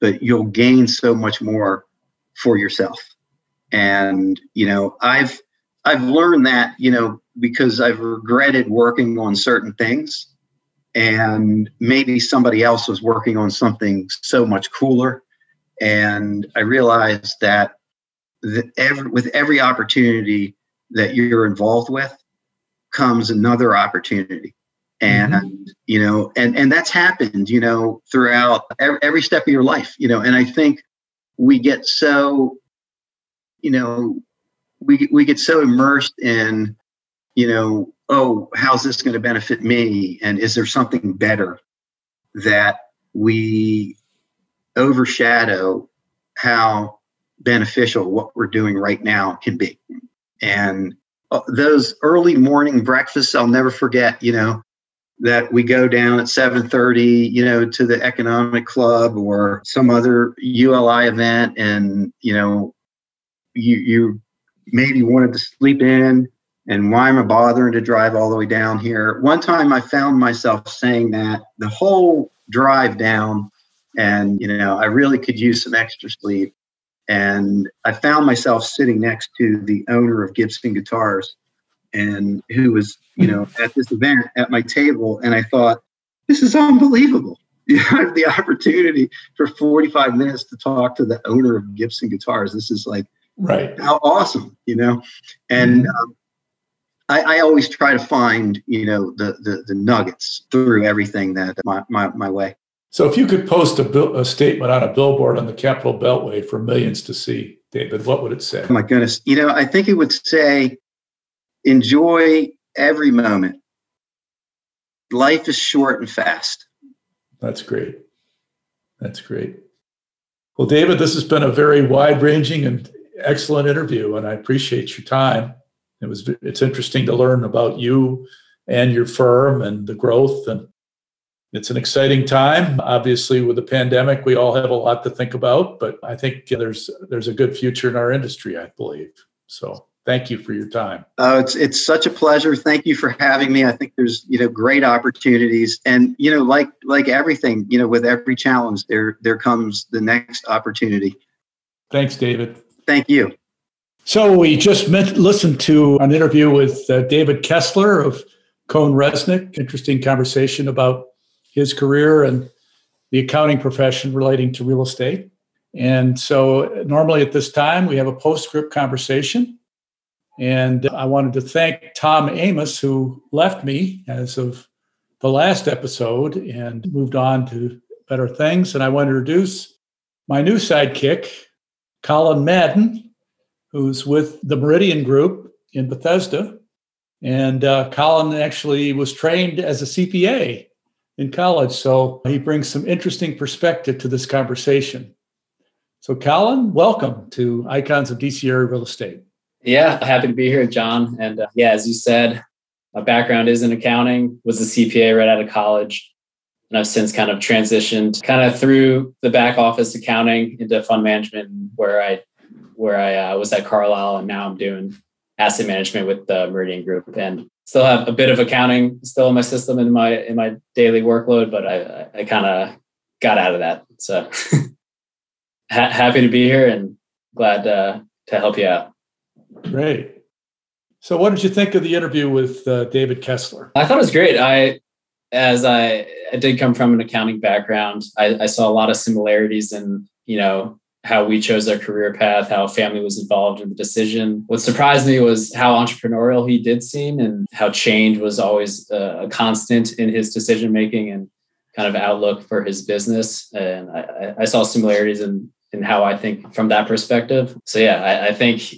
but you'll gain so much more for yourself. And you know, I've I've learned that you know because I've regretted working on certain things, and maybe somebody else was working on something so much cooler, and I realized that every, with every opportunity that you're involved with comes another opportunity. And mm-hmm. you know and and that's happened you know throughout every, every step of your life you know. And i think we get so you know we we get so immersed in you know oh how's this going to benefit me and is there something better that we overshadow how beneficial what we're doing right now can be. And uh, those early morning breakfasts, I'll never forget, you know, that we go down at 7:30, you know, to the economic club or some other ULI event and, you know, you you maybe wanted to sleep in and why am I bothering to drive all the way down here? One time I found myself saying that the whole drive down and you know, I really could use some extra sleep and I found myself sitting next to the owner of Gibson Guitars, and who was, you know, at this event at my table, and I thought, this is unbelievable. You have the opportunity for 45 minutes to talk to the owner of Gibson Guitars. This is like, right? How awesome, you know? And mm-hmm. um, I, I, always try to find, you know, the the, the nuggets through everything that my, my, my way. So, if you could post a, bill, a, statement on a billboard on the Capital Beltway for millions to see, David, what would it say? Oh my goodness. You know, I think it would say, enjoy every moment. Life is short and fast. That's great. That's great. Well, David, this has been a very wide ranging and excellent interview, and I appreciate your time. It was it's interesting to learn about you and your firm and the growth and it's an exciting time. Obviously, with the pandemic, we all have a lot to think about, but I think there's there's a good future in our industry. I believe so. Thank you for your time. Uh, it's it's such a pleasure. Thank you for having me. I think there's you know great opportunities, and you know like like everything, you know with every challenge, there there comes the next opportunity. Thanks, David. Thank you. So we just met, listened to an interview with uh, David Kessler of CohnReznick. Interesting conversation about his career and the accounting profession relating to real estate. And so, normally at this time, we have a postscript conversation. And I wanted to thank Tom Amos, who left me as of the last episode and moved on to better things. And I want to introduce my new sidekick, Colin Madden, who's with the Meridian Group in Bethesda. And uh, Colin actually was trained as a CPA in college. So he brings some interesting perspective to this conversation. So, Colin, welcome to Icons of DC Area Real Estate. Yeah, happy to be here, John. And uh, yeah, as you said, my background is in accounting, was a CPA right out of college. And I've since kind of transitioned kind of through the back office accounting into fund management where I where I uh, was at Carlyle and now I'm doing asset management with the Meridian Group. And still have a bit of accounting still in my system in my in my daily workload, but I I kind of got out of that. So ha- happy to be here and glad uh, to help you out. Great. So, what did you think of the interview with uh, David Kessler? I thought it was great. I, as I, I did come from an accounting background, I, I saw a lot of similarities in you know how we chose our career path, how family was involved in the decision. What surprised me was how entrepreneurial he did seem and how change was always uh, a, constant in his decision making and kind of outlook for his business. And I, I, saw similarities in, in how I think from that perspective. So yeah, I, I think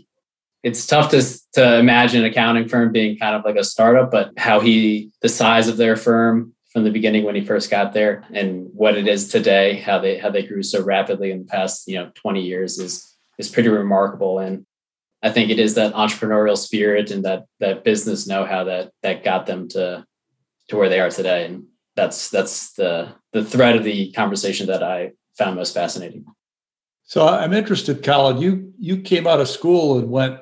it's tough to, to imagine an accounting firm being kind of like a startup, but how he, the size of their firm, from the beginning when he first got there and what it is today, how they how they grew so rapidly in the past, you know, 20 years is is pretty remarkable. And I think it is that entrepreneurial spirit and that that business know-how that that got them to to where they are today. And that's that's the the thread of the conversation that I found most fascinating. So I'm interested, Colin. You you came out of school and went,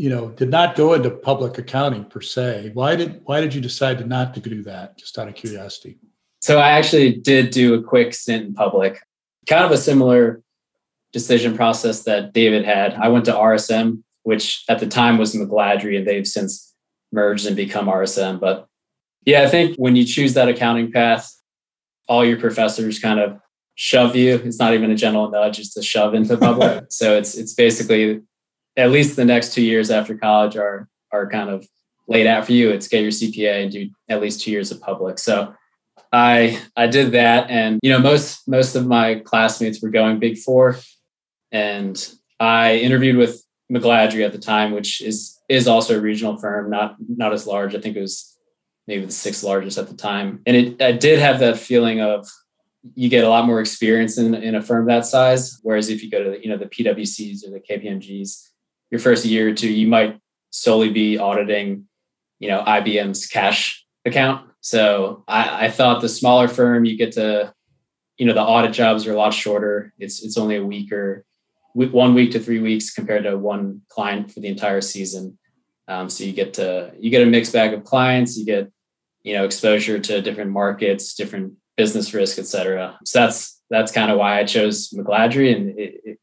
you know, did not go into public accounting per se. Why did why did you decide to not to do that? Just out of curiosity. So I actually did do a quick stint in public, kind of a similar decision process that David had. I went to RSM, which at the time was McGladrey, and they've since merged and become RSM. But yeah, I think when you choose that accounting path, all your professors kind of shove you. It's not even a gentle nudge; it's a shove into public. so it's it's basically at least the next two years after college are are kind of laid out for you. It's get your CPA and do at least two years of public. So I I did that, and you know most most of my classmates were going Big Four, and I interviewed with McGladrey at the time, which is is also a regional firm, not not as large. I think it was maybe the sixth largest at the time, and it I did have that feeling of you get a lot more experience in, in a firm that size. Whereas if you go to the, you know the PwCs or the KPMGs, your first year or two, you might solely be auditing, you know, IBM's cash account. So I, I thought the smaller firm, you get to, you know, the audit jobs are a lot shorter. It's it's only a week or one week to three weeks compared to one client for the entire season. Um, so you get to you get a mixed bag of clients. You get you know exposure to different markets, different business risk, et cetera. So that's that's kind of why I chose McGladrey, and it, it,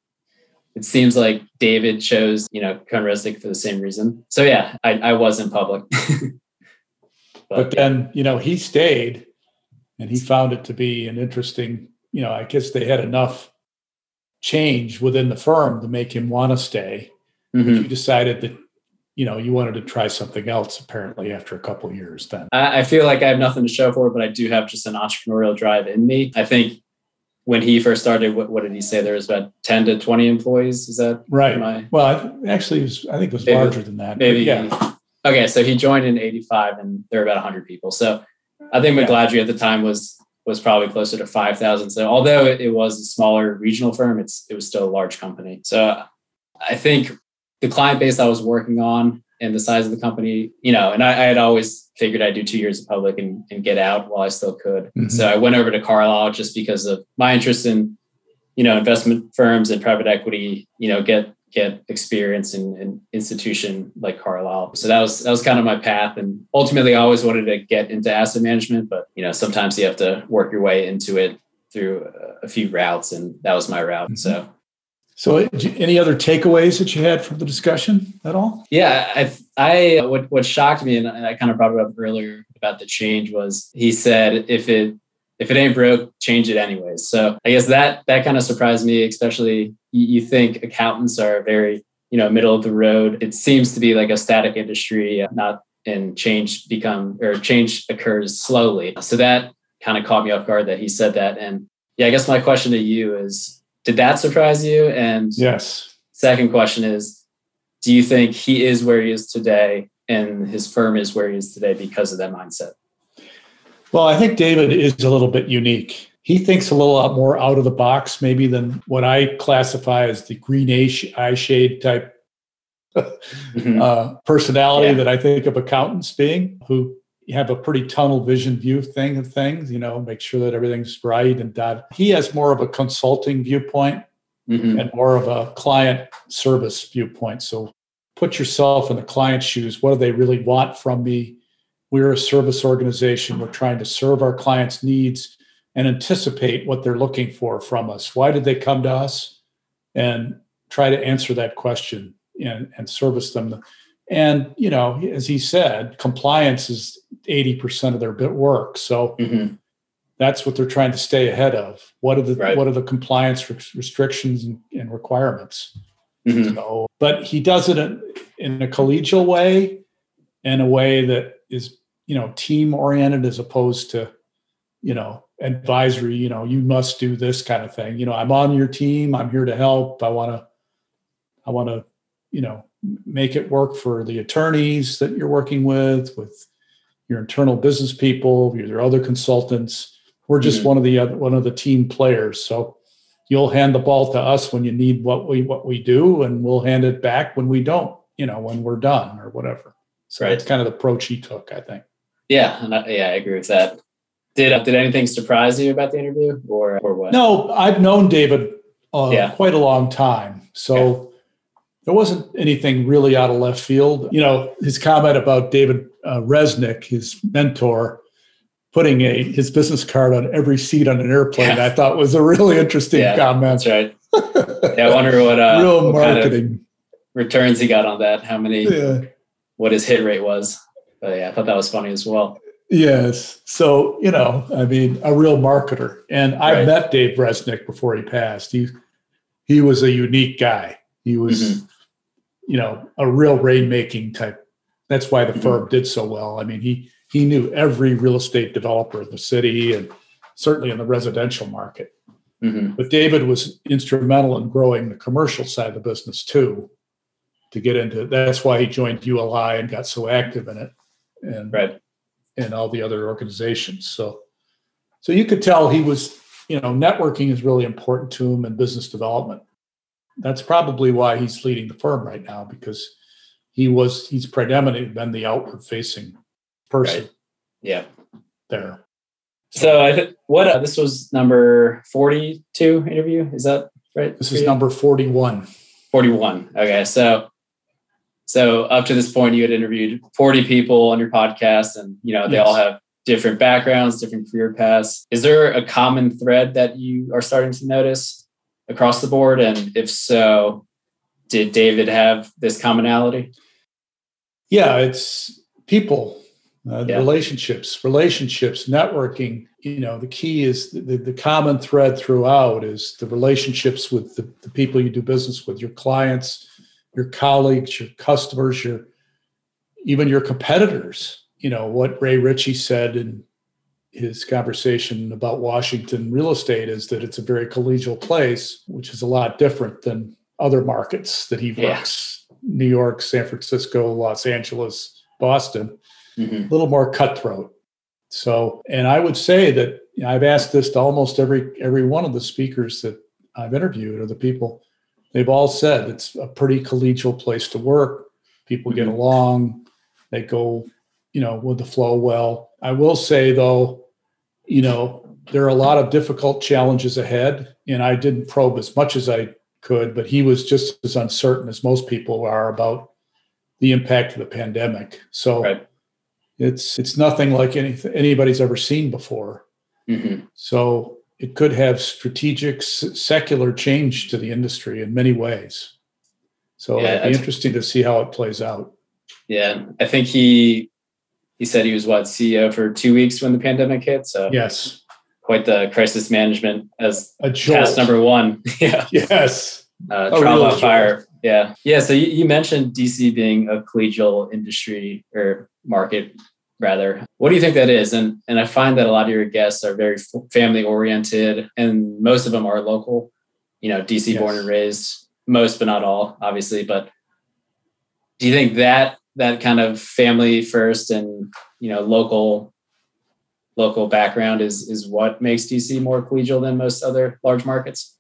it seems like David chose you know CohnReznick for the same reason. So yeah, I, I was in public. but, but then you know he stayed, and he found it to be an interesting. You know, I guess they had enough change within the firm to make him want to stay. Mm-hmm. You decided that you know you wanted to try something else apparently after a couple years then i feel like i have nothing to show for it but i do have just an entrepreneurial drive in me i think when he first started what, what did he say? There was about 10 to 20 employees is that right. well I, actually was, i think it was maybe, larger than that maybe yeah. Okay so he joined in 85 and there were about 100 people. So i think mcgladrey yeah. at the time was was probably closer to 5000 so although it, it was a smaller regional firm it's it was still a large company. So i think the client base I was working on and the size of the company, you know, and I, I had always figured I'd do two years of public and, and get out while I still could. Mm-hmm. So I went over to Carlyle just because of my interest in, you know, investment firms and private equity, you know, get get experience in an institution like Carlyle. So that was that was kind of my path. And ultimately I always wanted to get into asset management, but you know, sometimes you have to work your way into it through a few routes and that was my route. Mm-hmm. So so, any other takeaways that you had from the discussion at all? Yeah, I, I uh, what what shocked me, and I kind of brought it up earlier about the change was he said if it if it ain't broke, change it anyways. So I guess that that kind of surprised me, especially you, you think accountants are very you know middle of the road. It seems to be like a static industry, uh, not and change become or change occurs slowly. So that kind of caught me off guard that he said that. And yeah, I guess my question to you is did that surprise you? And yes. Second question is, do you think he is where he is today and his firm is where he is today because of that mindset? Well, I think David is a little bit unique. He thinks a little lot more out of the box, maybe than what I classify as the green eye shade type mm-hmm. uh, personality yeah. that I think of accountants being, who you have a pretty tunnel vision view thing of things, you know, make sure that everything's right and that he has more of a consulting viewpoint mm-hmm. and more of a client service viewpoint. So put yourself in the client's shoes. What do they really want from me? We're a service organization. We're trying to serve our clients' needs and anticipate what they're looking for from us. Why did they come to us? And try to answer that question and, and service them and, you know, as he said, compliance is 80% of their bit work. So mm-hmm. that's what they're trying to stay ahead of. What are the right. what are the compliance restrictions and, and requirements? Mm-hmm. So, but he does it in, in a collegial way, in a way that is, you know, team oriented as opposed to, you know, advisory, you know, you must do this kind of thing. You know, I'm on your team, I'm here to help. I want to I want to, you know, make it work for the attorneys that you're working with, with your internal business people, your other consultants. We're just mm-hmm. one of the other, one of the team players. So you'll hand the ball to us when you need what we what we do, and we'll hand it back when we don't. You know, when we're done or whatever. So right. that's kind of the approach he took, I think. Yeah, and I, yeah, I agree with that. Did uh, did anything surprise you about the interview, or or what? No, I've known David uh, Yeah. quite a long time. So there wasn't anything really out of left field. You know, his comment about David uh, Reznick, his mentor, putting a his business card on every seat on an airplane, Yeah. I thought was a really interesting Yeah, comment. That's right. Yeah, I wonder what uh, Real what kind of marketing. returns he got on that. How many? yeah. What his hit rate was. But yeah, I thought that was funny as well. Yes. So, you know, I mean, a real marketer. And I Right. met Dave Reznick before he passed. He he was a unique guy. He was, Mhm. You know, a real rainmaking type. That's why the Mhm. firm did so well. I mean, he he knew every real estate developer in the city and certainly in the residential market. hmm But David was instrumental in growing the commercial side of the business too. To get into that's why he joined ULI and got so active in it. And Right. and all the other organizations. So, so you could tell he was, you know, networking is really important to him and business development. That's probably why he's leading the firm right now because he was he's predominantly been the outward facing person Right. Yeah. there. So I think what uh, this was number forty-two interview. Is that right? This is you? number forty one. 41. Okay. So, so up to this point, you had interviewed 40 people on your podcast and, you know, they all have different backgrounds, different career paths. Is there a common thread that you are starting to notice across the board? And if so, did David have this commonality? Yeah, it's people, uh, Yeah. relationships, relationships, networking. You know, the key is the, the, the common thread throughout is the relationships with the, the people you do business with, your clients, your colleagues, your customers, your even your competitors. You know, what Ray Ritchie said in his conversation about Washington real estate is that it's a very collegial place, which is a lot different than other markets that he Yeah. works New York, San Francisco, Los Angeles, Boston, Mhm. a little more cutthroat. So, and I would say that you know, I've asked this to almost every every one of the speakers that I've interviewed or the people. They've all said it's a pretty collegial place to work. People get Mhm. along. They go, you know, with the flow well. I will say though, you know, there are a lot of difficult challenges ahead, and I didn't probe as much as I could, but he was just as uncertain as most people are about the impact of the pandemic. So Right. it's it's nothing like anything anybody's ever seen before. Mhm. So it could have strategic s- secular change to the industry in many ways. So Yeah, it'd be interesting to see how it plays out. Yeah. I think he, he said he was what CEO for two weeks when the pandemic hit. So Yes, quite the crisis management as a jolt. task number one. yeah. Yes, uh, A trial real by fire. Yeah, yeah. So you, you mentioned DC being a collegial industry or market, rather. What do you think that is? And and I find that a lot of your guests are very family oriented, and most of them are local. You know, DC Yes. born and raised. Most, but not all, obviously. But do you think that that kind of family first and you know local local background is is what makes DC more collegial than most other large markets?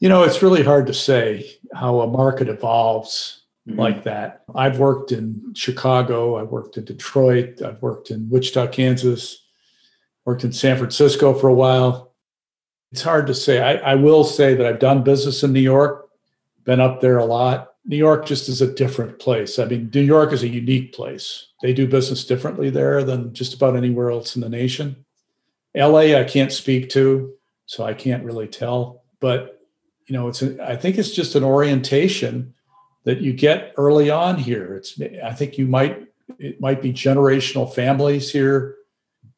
you know it's really hard to say how a market evolves Mhm. like that. I've worked in Chicago, I've worked in Detroit, I've worked in Wichita, Kansas, worked in San Francisco for a while. It's hard to say. I, I will say that I've done business in New York, been up there a lot. New York just is a different place. I mean, New York is a unique place. They do business differently there than just about anywhere else in the nation. LA, I can't speak to, so I can't really tell. But you know, it's I think it's just an orientation that you get early on here. It's I think you might it might be generational families here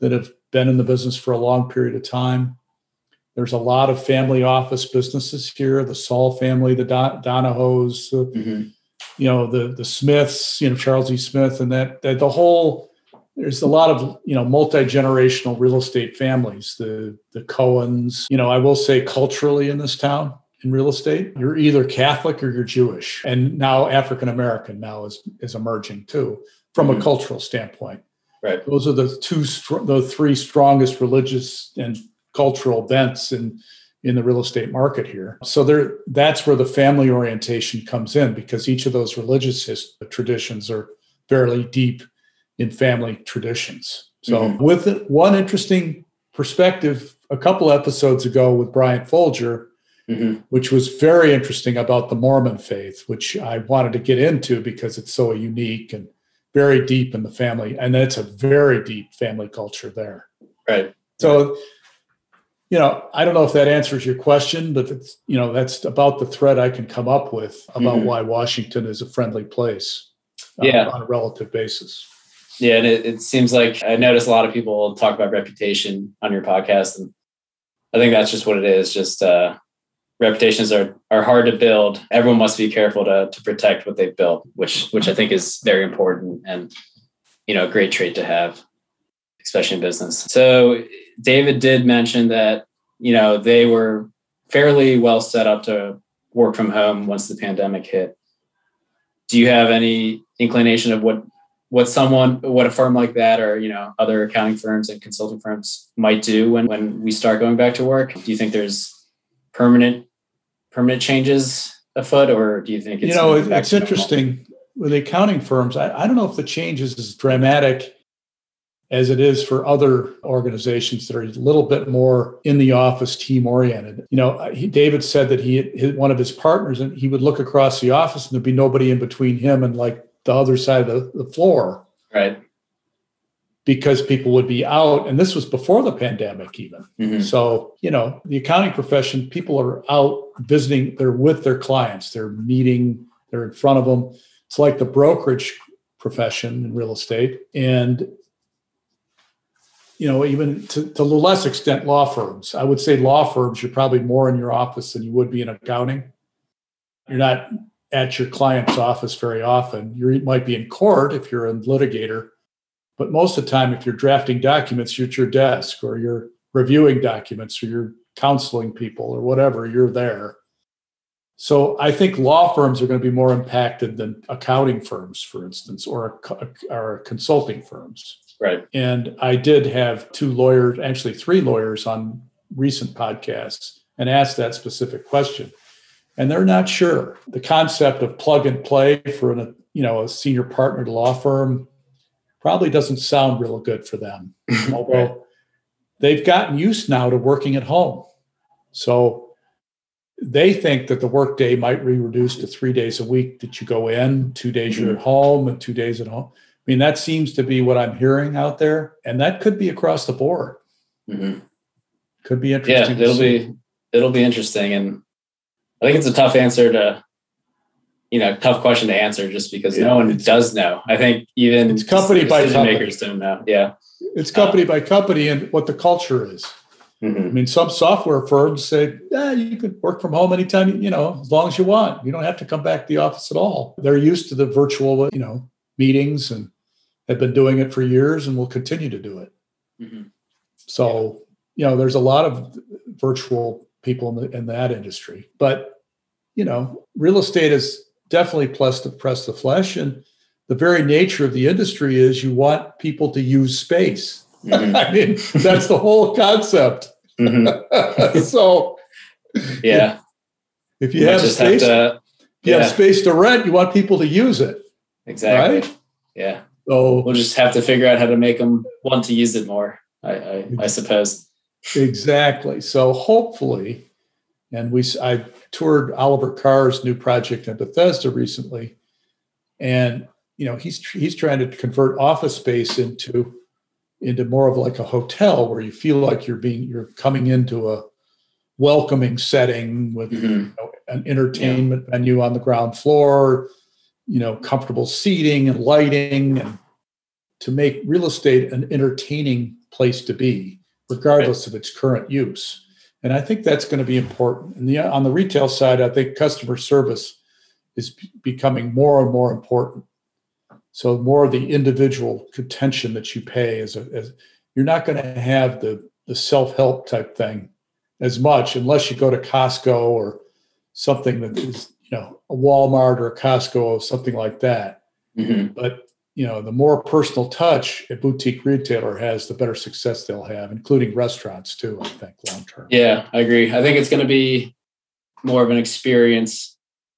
that have been in the business for a long period of time. There's a lot of family office businesses here. The Saul family, the Don, Donohoes, the, Mhm. you know the the Smiths, you know Charles E. Smith, and that, that the whole there's a lot of you know multi generational real estate families. The the Cohens, you know, I will say culturally in this town in real estate, you're either Catholic or you're Jewish, and now African American now is is emerging too from a Mhm. cultural standpoint. Right. Those are the two, the three strongest religious and cultural events in in the real estate market here. So there, that's where the family orientation comes in because each of those religious his, traditions are fairly deep in family traditions. So Mhm. with one interesting perspective, a couple episodes ago with Brian Folger, mm-hmm. which was very interesting about the Mormon faith, which I wanted to get into because it's so unique and very deep in the family. And it's a very deep family culture there. Right. So, you know, I don't know if that answers your question, but it's, you know, that's about the thread I can come up with about mm-hmm. why Washington is a friendly place. Uh, yeah. on a relative basis. Yeah, and it, it seems like I notice a lot of people talk about reputation on your podcast, and I think that's just what it is. Just uh, reputations are are hard to build. Everyone must be careful to to protect what they've built, which which I think is very important and you know a great trait to have, especially in business. So David did mention that you know they were fairly well set up to work from home once the pandemic hit. Do you have any inclination of what what someone what a firm like that or you know other accounting firms and consulting firms might do when when we start going back to work do you think there's permanent permanent changes afoot or do you think it's you know it's interesting with the accounting firms I, I don't know if the change is as dramatic as it is for other organizations that are a little bit more in the office team oriented you know he, david said that he his, one of his partners and he would look across the office and there'd be nobody in between him and like the other side of the, the floor. Right. Because people would be out, and this was before the pandemic, even. Mm-hmm. So, you know, the accounting profession, people are out visiting, they're with their clients, they're meeting, they're in front of them. It's like the brokerage profession in real estate. And you know, even to, to the less extent, law firms. I would say law firms, you're probably more in your office than you would be in accounting. You're not at your client's office very often. You might be in court if you're a litigator, but most of the time, if you're drafting documents, you're at your desk or you're reviewing documents or you're counseling people or whatever, you're there. So I think law firms are going to be more impacted than accounting firms, for instance, or, or consulting firms. Right. And I did have two lawyers, actually three lawyers on recent podcasts and asked that specific question and they're not sure. The concept of plug and play for an, you know a senior partner law firm probably doesn't sound real good for them. Although they've gotten used now to working at home. So they think that the workday might be reduced to three days a week that you go in, two days you're at mm-hmm. home, and two days at home. I mean, that seems to be what I'm hearing out there. And that could be across the board. Mm-hmm. Could be interesting. Yeah, it'll be it'll be interesting. And I think it's a tough answer to, you know, tough question to answer just because yeah, no one does know. I think even it's company by company. makers don't know. Yeah. It's company uh, by company and what the culture is. Mm-hmm. I mean, some software firms say, yeah, you can work from home anytime, you know, as long as you want. You don't have to come back to the office at all. They're used to the virtual, you know, meetings and have been doing it for years and will continue to do it. Mm-hmm. So, yeah. you know, there's a lot of virtual people in, the, in that industry. But, you know, real estate is definitely plus the press the flesh. And the very nature of the industry is you want people to use space. Mm-hmm. I mean, that's the whole concept. Mm-hmm. so, yeah. If, if you, you have space, have to, yeah. you have space to rent, you want people to use it. Exactly. Right? Yeah. So we'll just have to figure out how to make them want to use it more. I, I, I suppose. Exactly. So hopefully, and we I toured Oliver Carr's new project in Bethesda recently, and you know he's he's trying to convert office space into into more of like a hotel where you feel like you're being you're coming into a welcoming setting with mm-hmm. you know, an entertainment yeah. venue on the ground floor, you know, comfortable seating and lighting, and to make real estate an entertaining place to be regardless of its current use. And I think that's going to be important. And the, on the retail side, I think customer service is becoming more and more important. So more of the individual attention that you pay as, a, as you're not going to have the, the self-help type thing as much unless you go to Costco or something that is, you know, a Walmart or a Costco or something like that. Mm-hmm. But you know, the more personal touch a boutique retailer has, the better success they'll have, including restaurants too. I think long term. Yeah, I agree. I think it's going to be more of an experience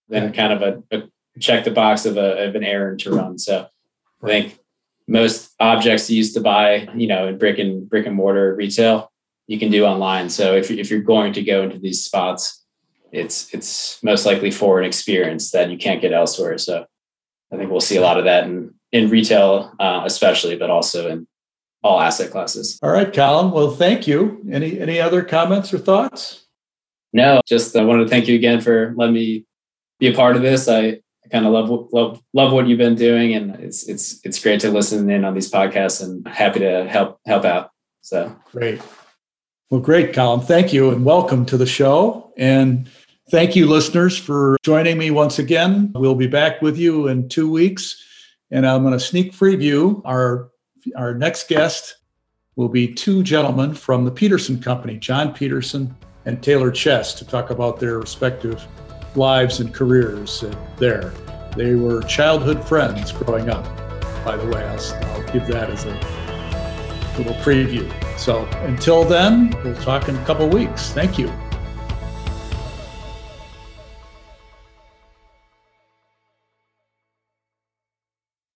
than kind of a, a check the box of, a, of an errand to run. So. I think most objects you used to buy, you know, in brick and brick and mortar retail, you can do online. So if if you're going to go into these spots, it's it's most likely for an experience that you can't get elsewhere. So I think we'll see a lot of that in in retail, uh, especially, but also in all asset classes. All right, Colin. Well, thank you. Any any other comments or thoughts? No, just I wanted to thank you again for letting me be a part of this. I, I kind of love love love what you've been doing, and it's it's it's great to listen in on these podcasts, and happy to help help out. So great. Well, great, Colin. Thank you, and welcome to the show. And thank you, listeners, for joining me once again. We'll be back with you in two weeks, and I'm going to sneak preview our our next guest will be two gentlemen from the Peterson Company, John Peterson and Taylor Chess, to talk about their respective lives and careers there. They were childhood friends growing up. By the way, I'll, I'll give that as a little preview. So until then, we'll talk in a couple weeks. Thank you.